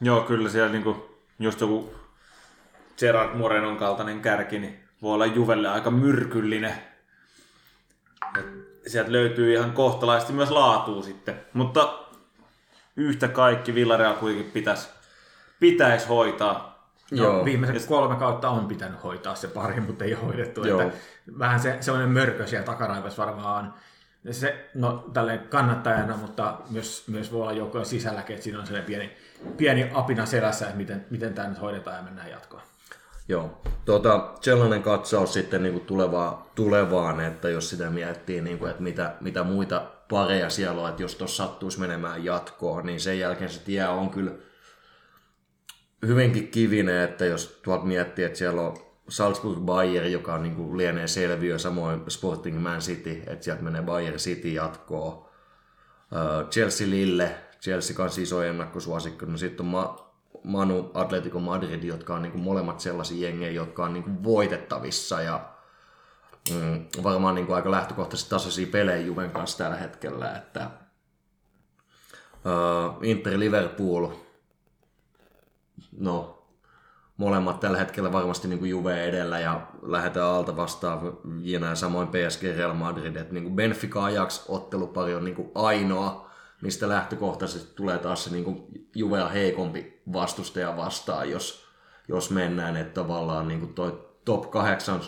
Joo, kyllä siellä niinku, just joku Gerard Morenon kaltainen kärki, niin voi olla Juvelle aika myrkyllinen. Et sieltä löytyy ihan kohtalaisesti myös laatua sitten. Mutta yhtä kaikki Villareal kuitenkin pitäisi pitäis hoitaa. No, Joo. Viimeiset kolme kautta on pitänyt hoitaa se pari, mutta ei hoidettu. Joo. Että vähän se, semmoinen mörkö siellä takaraivossa varmaan on. Se, no tälleen kannattajana, mutta myös, myös voi olla joukkojen sisälläkin, että siinä on sellainen pieni, pieni apina selässä, että miten, miten tämä nyt hoidetaan ja mennään jatkoon. Joo. Tuota, sellainen katsaus sitten niin kuin tulevaan, tulevaan, että jos sitä miettii, niin kuin, että mitä, mitä muita pareja siellä on, että jos tuossa sattuisi menemään jatkoon, niin sen jälkeen se tie on kyllä hyvinkin kivinen, että jos tuolta miettii, että siellä on Salzburg Bayern, joka on niin kuin lienee selviö, samoin Sporting Man City, että sieltä menee Bayern City jatkoon. Ö, Chelsea Lille, Chelsea kanssa iso ennakkosuosikko. No sitten on Ma- Manu Atletico Madrid, jotka on niin kuin molemmat sellaisia jengejä, jotka on niin kuin voitettavissa ja mm, varmaan niin kuin aika lähtökohtaisesti tasaisia pelejä Juven kanssa tällä hetkellä, että uh, Inter Liverpool, no molemmat tällä hetkellä varmasti niin kuin Juve edellä ja lähdetään alta vastaan ja samoin PSG Real Madrid, että niin kuin Benfica Ajax ottelupari on niin kuin ainoa, mistä lähtökohtaisesti tulee taas se niin kuin Juvea heikompi vastustaja vastaan, jos, jos mennään, että tavallaan niin kuin toi top 8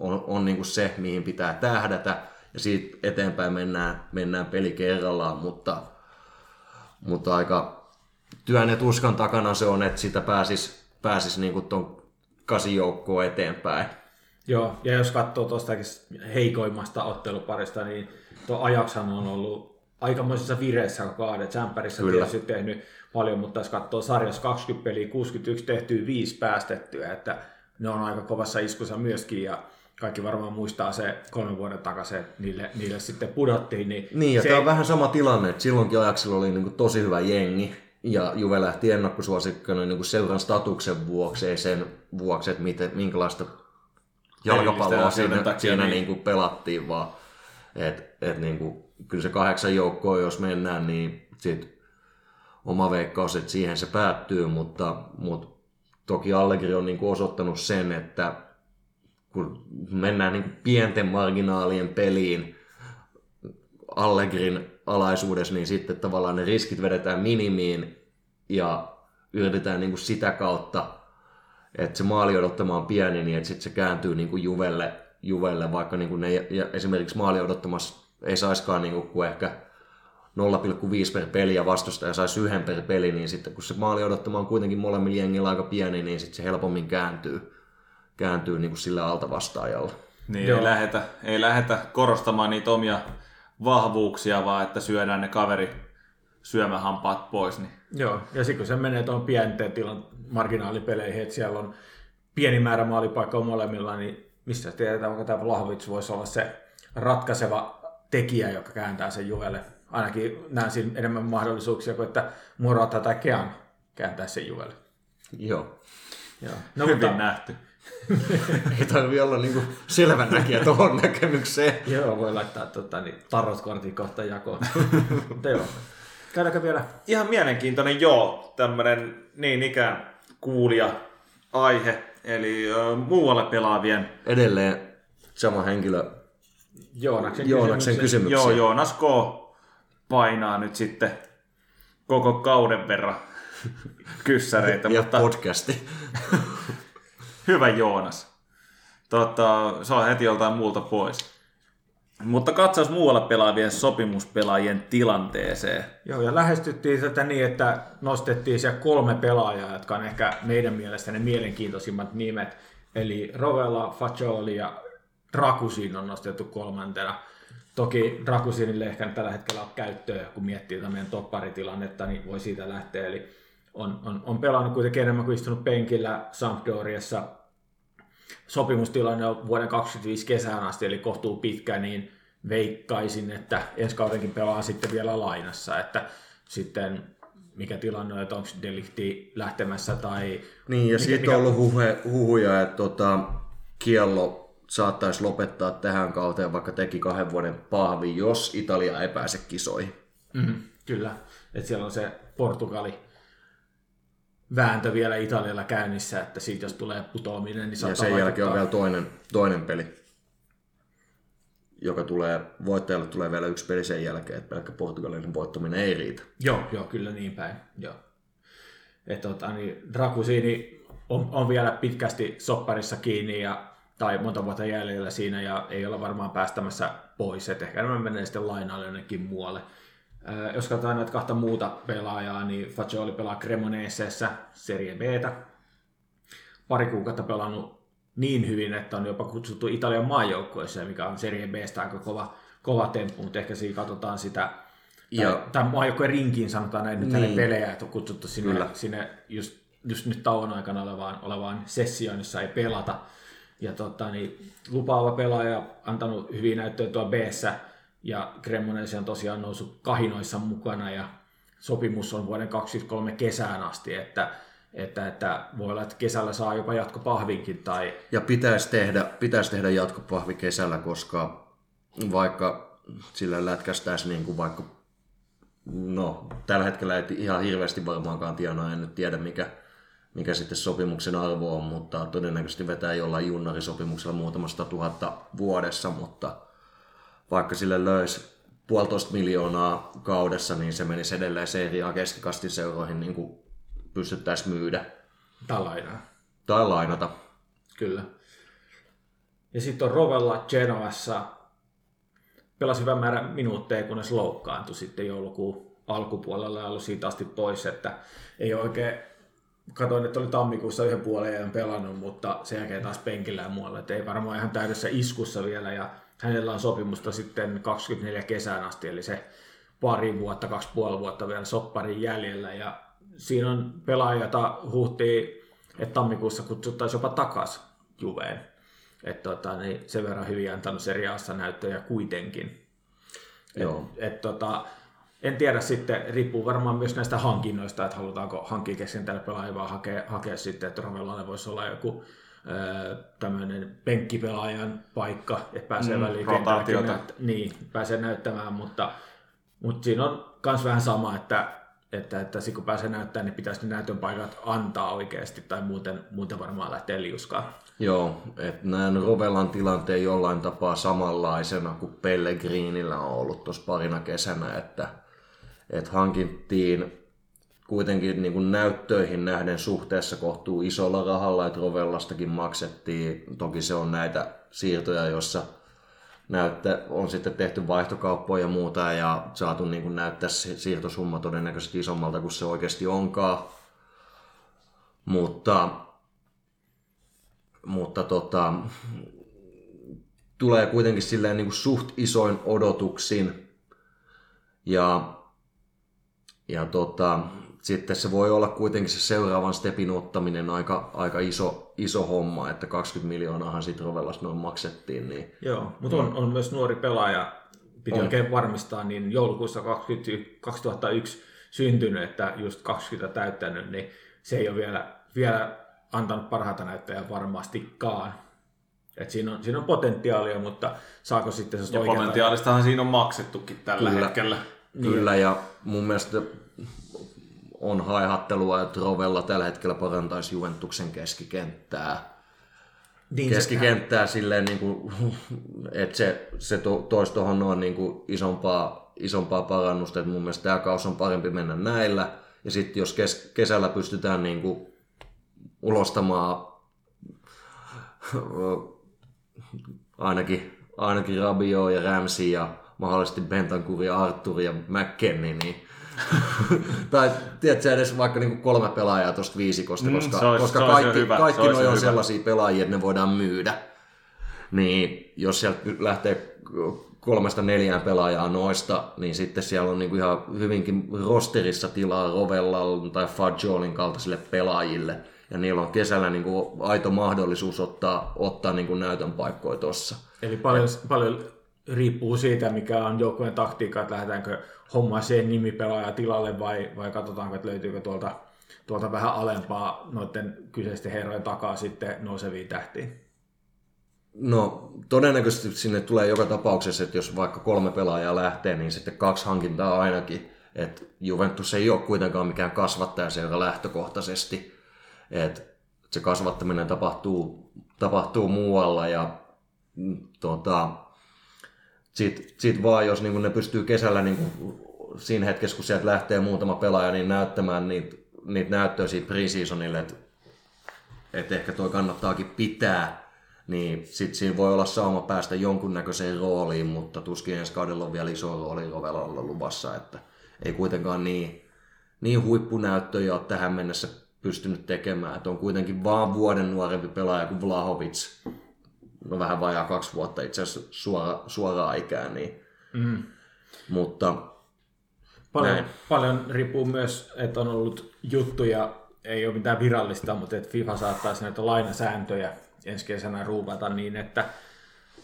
on, on niin kuin se, mihin pitää tähdätä, ja siitä eteenpäin mennään, mennään peli kerrallaan, mutta, mutta aika työn ja tuskan takana se on, että sitä pääsis, pääsis niin kuin ton kasijoukkoon eteenpäin. Joo, ja jos katsoo tuostakin heikoimmasta otteluparista, niin tuo Ajaxhan on ollut aikamoisessa vireessä koko ajan. Tsemppärissä tietysti tehnyt paljon, mutta jos katsoo sarjassa 20 peliä, 61 tehtyä, 5 päästettyä, että ne on aika kovassa iskussa myöskin, ja kaikki varmaan muistaa se kolmen vuoden takaisin, että niille, niille sitten pudottiin. Niin, Niin, ja se, tämä on vähän sama tilanne, että silloinkin Ajaxilla oli niin tosi hyvä jengi, ja Juve lähti ennakkosuosikkona niin kuin seuran statuksen vuoksi, ei sen vuoksi, että miten, minkälaista jalkapalloa siinä, takia, siinä niin. niin kuin pelattiin, vaan et, et niin kuin, kyllä se kahdeksan joukkoa, jos mennään, niin sit oma veikkaus, että siihen se päättyy, mutta, mutta toki Allegri on niin kuin osoittanut sen, että kun mennään niin kuin pienten marginaalien peliin Allegrin alaisuudessa, niin sitten tavallaan ne riskit vedetään minimiin ja yritetään niin kuin sitä kautta, että se maali odottama on pieni, niin että sitten se kääntyy niin kuin Juvelle, Juvelle vaikka niin kuin ne ja esimerkiksi maali odottamassa ei saiskaan niin kuin, kuin ehkä 0,5 per peli ja vastustaja saisi yhden per peli, niin sitten kun se maali odottama on kuitenkin molemmilla jengillä aika pieni, niin sitten se helpommin kääntyy, kääntyy niin kuin sillä alta vastaajalla. Niin, ei lähdetä, ei lähdetä korostamaan niitä omia vahvuuksia, vaan että syödään ne kaveri syömähampaat pois. Niin. Joo, ja sitten kun se menee tuon pienten tilan marginaalipeleihin, että siellä on pieni määrä maalipaikkaa molemmilla, niin missä tiedetään, onko tämä Vlahovic voisi olla se ratkaiseva tekijä, joka kääntää sen Juvelle. Ainakin näen siinä enemmän mahdollisuuksia kuin että Murata tai Kean kääntää sen Juvelle. Joo. Joo. No, Hyvin mutta... nähty. Ei tarvi olla niinku näkijä tuohon näkemykseen. Joo, voi laittaa tota, niin, tarotkortin kohta jakoon. mutta joo. Käydäänkö vielä? Ihan mielenkiintoinen, joo, tämmöinen niin ikään kuulija aihe, eli uh, muualle pelaavien. Edelleen sama henkilö Joonaksen, Joonaksen kysymyksiä. Joo, Joonas K. painaa nyt sitten koko kauden verran kyssäreitä. ja mutta... podcasti. Hyvä Joonas. Tota, se on heti joltain muulta pois. Mutta katsaus muualla pelaavien sopimuspelaajien tilanteeseen. Joo, ja lähestyttiin tätä niin, että nostettiin siellä kolme pelaajaa, jotka on ehkä meidän mielestä ne mielenkiintoisimmat nimet. Eli Rovella, Fagioli ja Drakusin on nostettu kolmantena. Toki Drakusinille ehkä tällä hetkellä on käyttöä, kun miettii tätä meidän topparitilannetta, niin voi siitä lähteä. Eli on, on, on pelannut kuitenkin enemmän kuin istunut penkillä Sampdoriassa. Sopimustilanne on vuoden 2025 kesään asti, eli kohtuu pitkä, niin veikkaisin, että ensi kaudenkin pelaa sitten vielä lainassa, että sitten mikä tilanne on, että onko Delikti lähtemässä tai... Niin, ja siitä mikä... on ollut huhe, huhuja, että tota, Kiello saattaisi lopettaa tähän kauteen, vaikka teki kahden vuoden pahvi, jos Italia ei pääse kisoihin. Mm, kyllä, että siellä on se Portugali vääntö vielä Italialla käynnissä, että siitä jos tulee putoaminen, niin saattaa Ja sen jälkeen on vielä toinen, toinen peli, joka tulee, voittajalle tulee vielä yksi peli sen jälkeen, että pelkkä Portugalin voittaminen ei riitä. Joo, joo, kyllä niin päin, joo. Että tota, niin Dragusini on, on, vielä pitkästi sopparissa kiinni ja, tai monta vuotta jäljellä siinä ja ei olla varmaan päästämässä pois, että ehkä enemmän menee sitten lainalle jonnekin muualle. Äh, jos katsotaan näitä kahta muuta pelaajaa, niin Fagioli pelaa Cremoneseessa Serie Btä. Pari kuukautta pelannut niin hyvin, että on jopa kutsuttu Italian maajoukkueeseen, mikä on Serie Bstä aika kova, kova temppu, mutta ehkä siinä katsotaan sitä, ja, tai maajoukkueen rinkiin sanotaan näin niin. nyt pelejä, että on kutsuttu sinne, sinne just, just nyt tauon aikana olevaan, olevaan sessioon, jossa ei pelata. Ja tota, niin, lupaava pelaaja, antanut hyviä näyttöjä tuo b ja Cremonese on tosiaan noussut kahinoissa mukana ja sopimus on vuoden 2023 kesään asti, että, että, että voi olla, että kesällä saa jopa jatkopahvinkin. Tai... Ja pitäisi tehdä, pitäisi tehdä jatkopahvi kesällä, koska vaikka sillä lätkästäisi niin kuin vaikka, no tällä hetkellä ei ihan hirveästi varmaankaan tienaa, en nyt tiedä mikä, mikä sitten sopimuksen arvo on, mutta todennäköisesti vetää jollain junnarisopimuksella muutamasta tuhatta vuodessa, mutta vaikka sille löysi puolitoista miljoonaa kaudessa, niin se menisi edelleen seriaa keskikastin seuroihin niin kuin pystyttäisiin myydä. Tai lainaa. Tai lainata. Kyllä. Ja sitten on Rovella Genoassa. Pelasi hyvän määrän minuutteja, kunnes loukkaantui sitten joulukuun alkupuolella ja ollut siitä asti pois, että ei oikein Katoin, että oli tammikuussa yhden puolen ajan pelannut, mutta sen jälkeen taas penkillä ja muualla, että ei varmaan ihan täydessä iskussa vielä. Ja hänellä on sopimusta sitten 24 kesään asti, eli se pari vuotta, kaksi puoli vuotta vielä sopparin jäljellä. Ja siinä on pelaaja, jota huhtii, että tammikuussa kutsuttaisiin jopa takaisin Juveen. Että tota, niin sen verran hyvin antanut seriaassa näyttöjä kuitenkin. Joo. Et, et, tota, en tiedä sitten, riippuu varmaan myös näistä hankinnoista, että halutaanko hankkia keskentällä pelaajia vaan hakea, hakea sitten, että Romellalle voisi olla joku tämmöinen penkkipelaajan paikka, että pääsee mm, väliin näyt- niin, pääsee näyttämään, mutta, mutta siinä on myös vähän sama, että, että, että kun pääsee näyttämään, niin pitäisi ne näytön paikat antaa oikeasti, tai muuten, muuten varmaan lähtee liuskaan. Joo, että näen Rovellan tilanteen jollain tapaa samanlaisena kuin Pellegrinillä on ollut tuossa parina kesänä, että, että hankittiin kuitenkin niin kuin näyttöihin nähden suhteessa kohtuu isolla rahalla, että Rovellastakin maksettiin. Toki se on näitä siirtoja, joissa näyttä, on sitten tehty vaihtokauppoja ja muuta ja saatu niin kuin näyttää siirtosumma todennäköisesti isommalta kuin se oikeasti onkaan. Mutta, mutta tota, tulee kuitenkin silleen niin kuin suht isoin odotuksin. Ja, ja tota, sitten se voi olla kuitenkin se seuraavan stepin ottaminen aika, aika iso, iso homma, että 20 miljoonaahan siitä Rovellasta noin maksettiin. Niin... Joo, mutta on, on myös nuori pelaaja, piti on. oikein varmistaa, niin joulukuussa 20, 2001 syntynyt, että just 20 täyttänyt, niin se ei ole vielä, vielä antanut parhaita näyttöjä varmastikaan. Et siinä, on, siinä on potentiaalia, mutta saako sitten se Ja potentiaalistahan siinä on maksettukin tällä Kyllä. hetkellä. Kyllä, niin. ja mun mielestä on haihattelua, että Rovella tällä hetkellä parantaisi Juventuksen keskikenttää. Niin keskikenttää se... silleen, niin kuin, että se, se to, toisi tuohon noin niin kuin isompaa, isompaa parannusta, että mun mielestä tämä kaus on parempi mennä näillä. Ja sitten jos kes, kesällä pystytään niin kuin ulostamaan ainakin, ainakin Rabio ja Ramsey ja mahdollisesti Bentancur ja Artur ja McKennie, niin tai tiedätkö edes vaikka niinku kolme pelaajaa tuosta viisikosta, koska, mm, olisi, koska kaikki, hyvä. kaikki noi on sellaisia pelaajia, että ne voidaan myydä. Niin jos sieltä lähtee kolmesta neljään pelaajaa noista, niin sitten siellä on niinku ihan hyvinkin rosterissa tilaa Rovella tai Fajolin kaltaisille pelaajille. Ja niillä on kesällä niinku aito mahdollisuus ottaa, ottaa niinku näytön paikkoja tuossa. Eli paljon, paljon riippuu siitä, mikä on joukkueen taktiikka, että lähdetäänkö homma sen nimipelaaja tilalle vai, vai katsotaanko, että löytyykö tuolta, tuolta vähän alempaa noiden kyseisten herrojen takaa sitten nousevia tähtiä? No todennäköisesti sinne tulee joka tapauksessa, että jos vaikka kolme pelaajaa lähtee, niin sitten kaksi hankintaa ainakin. että Juventus ei ole kuitenkaan mikään kasvattaja seura lähtökohtaisesti. että se kasvattaminen tapahtuu, tapahtuu muualla ja mm, tota, sitten sit vaan, jos niin ne pystyy kesällä niin kuin, siinä hetkessä, kun sieltä lähtee muutama pelaaja, niin näyttämään niitä, niitä näyttöjä siitä preseasonille, että, että ehkä toi kannattaakin pitää, niin sitten siinä voi olla sauma päästä jonkunnäköiseen rooliin, mutta tuskin ensi kaudella on vielä iso rooli Rovelalla luvassa, että ei kuitenkaan niin, niin huippunäyttöjä ole tähän mennessä pystynyt tekemään, että on kuitenkin vaan vuoden nuorempi pelaaja kuin Vlahovic, no vähän vajaa kaksi vuotta itse asiassa suora, suoraan ikään, niin, mm. mutta paljon, näin. paljon riippuu myös, että on ollut juttuja, ei ole mitään virallista, mutta että FIFA saattaisi näitä lainasääntöjä ensi kesänä ruuvata niin, että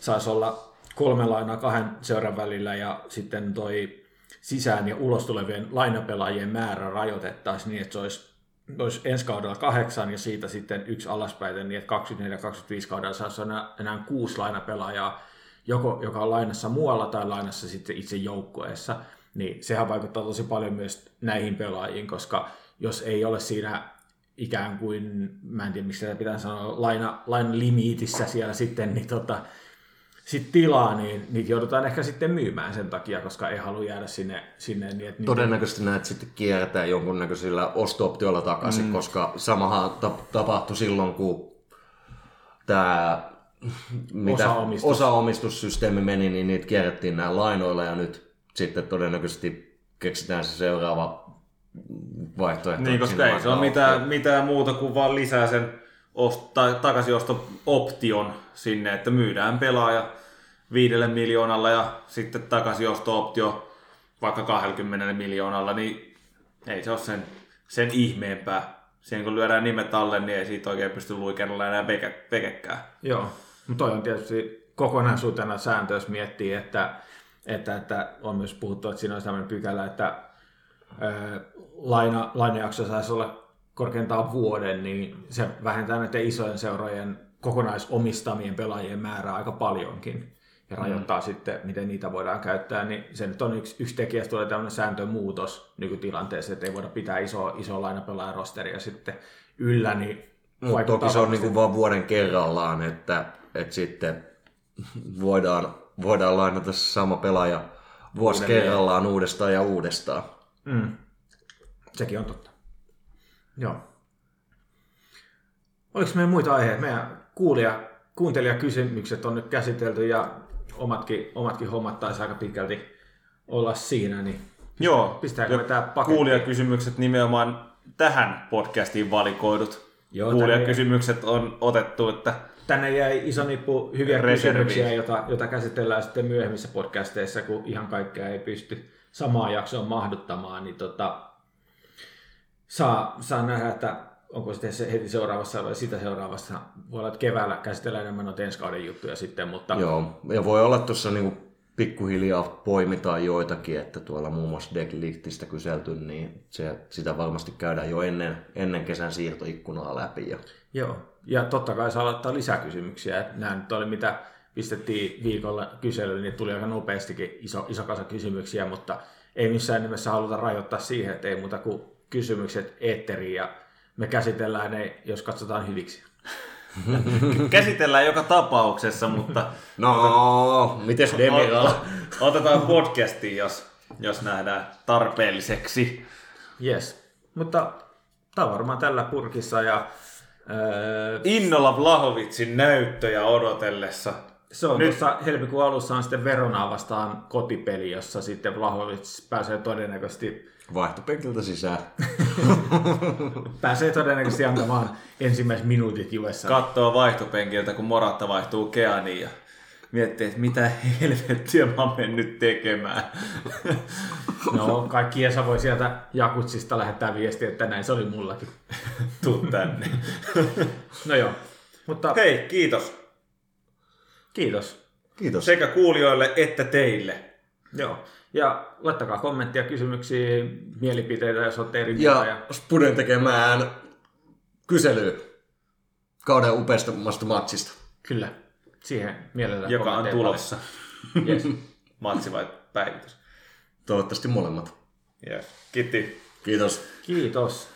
saisi olla kolme lainaa kahden seuran välillä ja sitten toi sisään ja ulos tulevien lainapelaajien määrä rajoitettaisiin niin, että se olisi olisi ensi kaudella kahdeksan ja siitä sitten yksi alaspäin, niin että 24-25 kaudella saisi enää, enää kuusi lainapelaajaa, joko, joka on lainassa muualla tai lainassa sitten itse joukkueessa. Niin sehän vaikuttaa tosi paljon myös näihin pelaajiin, koska jos ei ole siinä ikään kuin, mä en tiedä miksi sitä pitää sanoa, laina, laina limiitissä siellä sitten, niin tota, sit tilaa, niin niitä joudutaan ehkä sitten myymään sen takia, koska ei halua jäädä sinne. sinne niin, että Todennäköisesti niitä... näet sitten kiertää jonkunnäköisillä osto-optioilla takaisin, mm. koska samahan tapahtui silloin, kun tämä mitä osa-omistus. osa-omistussysteemi meni, niin niitä kierrettiin nämä lainoilla ja nyt sitten todennäköisesti keksitään se seuraava vaihtoehto. Niin, koska ei se ole mitään, mitään muuta kuin vaan lisää sen ost- takaisiosto-option sinne, että myydään pelaaja viidelle miljoonalla ja sitten takaisiosto-optio vaikka 20 miljoonalla, niin ei se ole sen, sen ihmeempää. Siihen kun lyödään nimet alle, niin ei siitä oikein pysty luikennella enää veke, vekekään. Joo, mutta toi on tietysti kokonaisuutena sääntö, jos miettii, että, että, että on myös puhuttu, että siinä on sellainen pykälä, että laina, lainajakso saisi olla korkeintaan vuoden, niin se vähentää näiden isojen seurojen kokonaisomistamien pelaajien määrää aika paljonkin ja rajoittaa mm. sitten, miten niitä voidaan käyttää, niin se nyt on yksi, yksi tekijä, tulee tämmöinen sääntömuutos nykytilanteessa, että ei voida pitää iso, iso lainapelaajan rosteria sitten yllä, niin vaikuttaa toki se on niin vaan vuoden kerrallaan, että, että sitten voidaan, voidaan lainata sama pelaaja vuosi Uudelleen. kerrallaan uudestaan ja uudestaan. Mm. Sekin on totta. Joo. Oliko meillä muita aiheita? Meidän kuulija, kuuntelijakysymykset on nyt käsitelty ja omatkin, omatkin hommat taisi aika pitkälti olla siinä, niin Joo, Pistääkö me tää pakettiin? kuulijakysymykset nimenomaan tähän podcastiin valikoidut. Joo, Kuulijakysymykset on otettu, että tänne jäi iso nippu hyviä Reserviin. kysymyksiä, jota, jota käsitellään sitten myöhemmissä podcasteissa, kun ihan kaikkea ei pysty samaan jaksoon mahduttamaan, niin tota, saa, saa nähdä, että onko sitten se heti seuraavassa vai sitä seuraavassa. Voi olla, että keväällä käsitellään enemmän noita ensi kauden juttuja sitten, mutta Joo, ja voi olla tuossa niinku pikkuhiljaa poimitaan joitakin, että tuolla muun muassa Deadliftistä kyselty, niin se, sitä varmasti käydään jo ennen, ennen kesän siirtoikkunaa läpi. Ja, Joo, ja totta kai saa aloittaa lisäkysymyksiä. että Nämä nyt oli mitä pistettiin viikolla kyselyyn, niin tuli aika nopeastikin iso, iso kasa kysymyksiä, mutta ei missään nimessä haluta rajoittaa siihen, että ei muuta kuin kysymykset eetteriin ja me käsitellään ne, jos katsotaan hyviksi. käsitellään joka tapauksessa, mutta no, mites Demiral? ot- otetaan podcastiin, jos, jos nähdään tarpeelliseksi. Yes, mutta tämä on varmaan tällä purkissa ja öö, Innolla Vlahovitsin näyttöjä odotellessa. se on Nyt- tuossa helmikuun alussa on sitten Veronaa vastaan kotipeli, jossa sitten Vlahovic pääsee todennäköisesti Vaihtopenkiltä sisään. Pääsee todennäköisesti antamaan ensimmäiset minuutit Juessa. Kattoo vaihtopenkiltä, kun Moratta vaihtuu Keaniin ja miettii, että mitä helvettiä mä oon mennyt tekemään. no, kaikki Esa voi sieltä Jakutsista lähettää viestiä, että näin se oli mullakin. Tuu tänne. No joo, mutta Hei, kiitos kiitos. Kiitos. sekä kuulijoille että teille. Joo. Ja laittakaa kommenttia, kysymyksiä, mielipiteitä, jos olette eri mieltä. Ja Spuden tekemään kyselyä kauden upeammasta matsista. Kyllä, siihen mielellään Joka on tulossa. Yes. Matsi vai päivitys? Toivottavasti molemmat. Yes. Kiitti. Kiitos. Kiitos.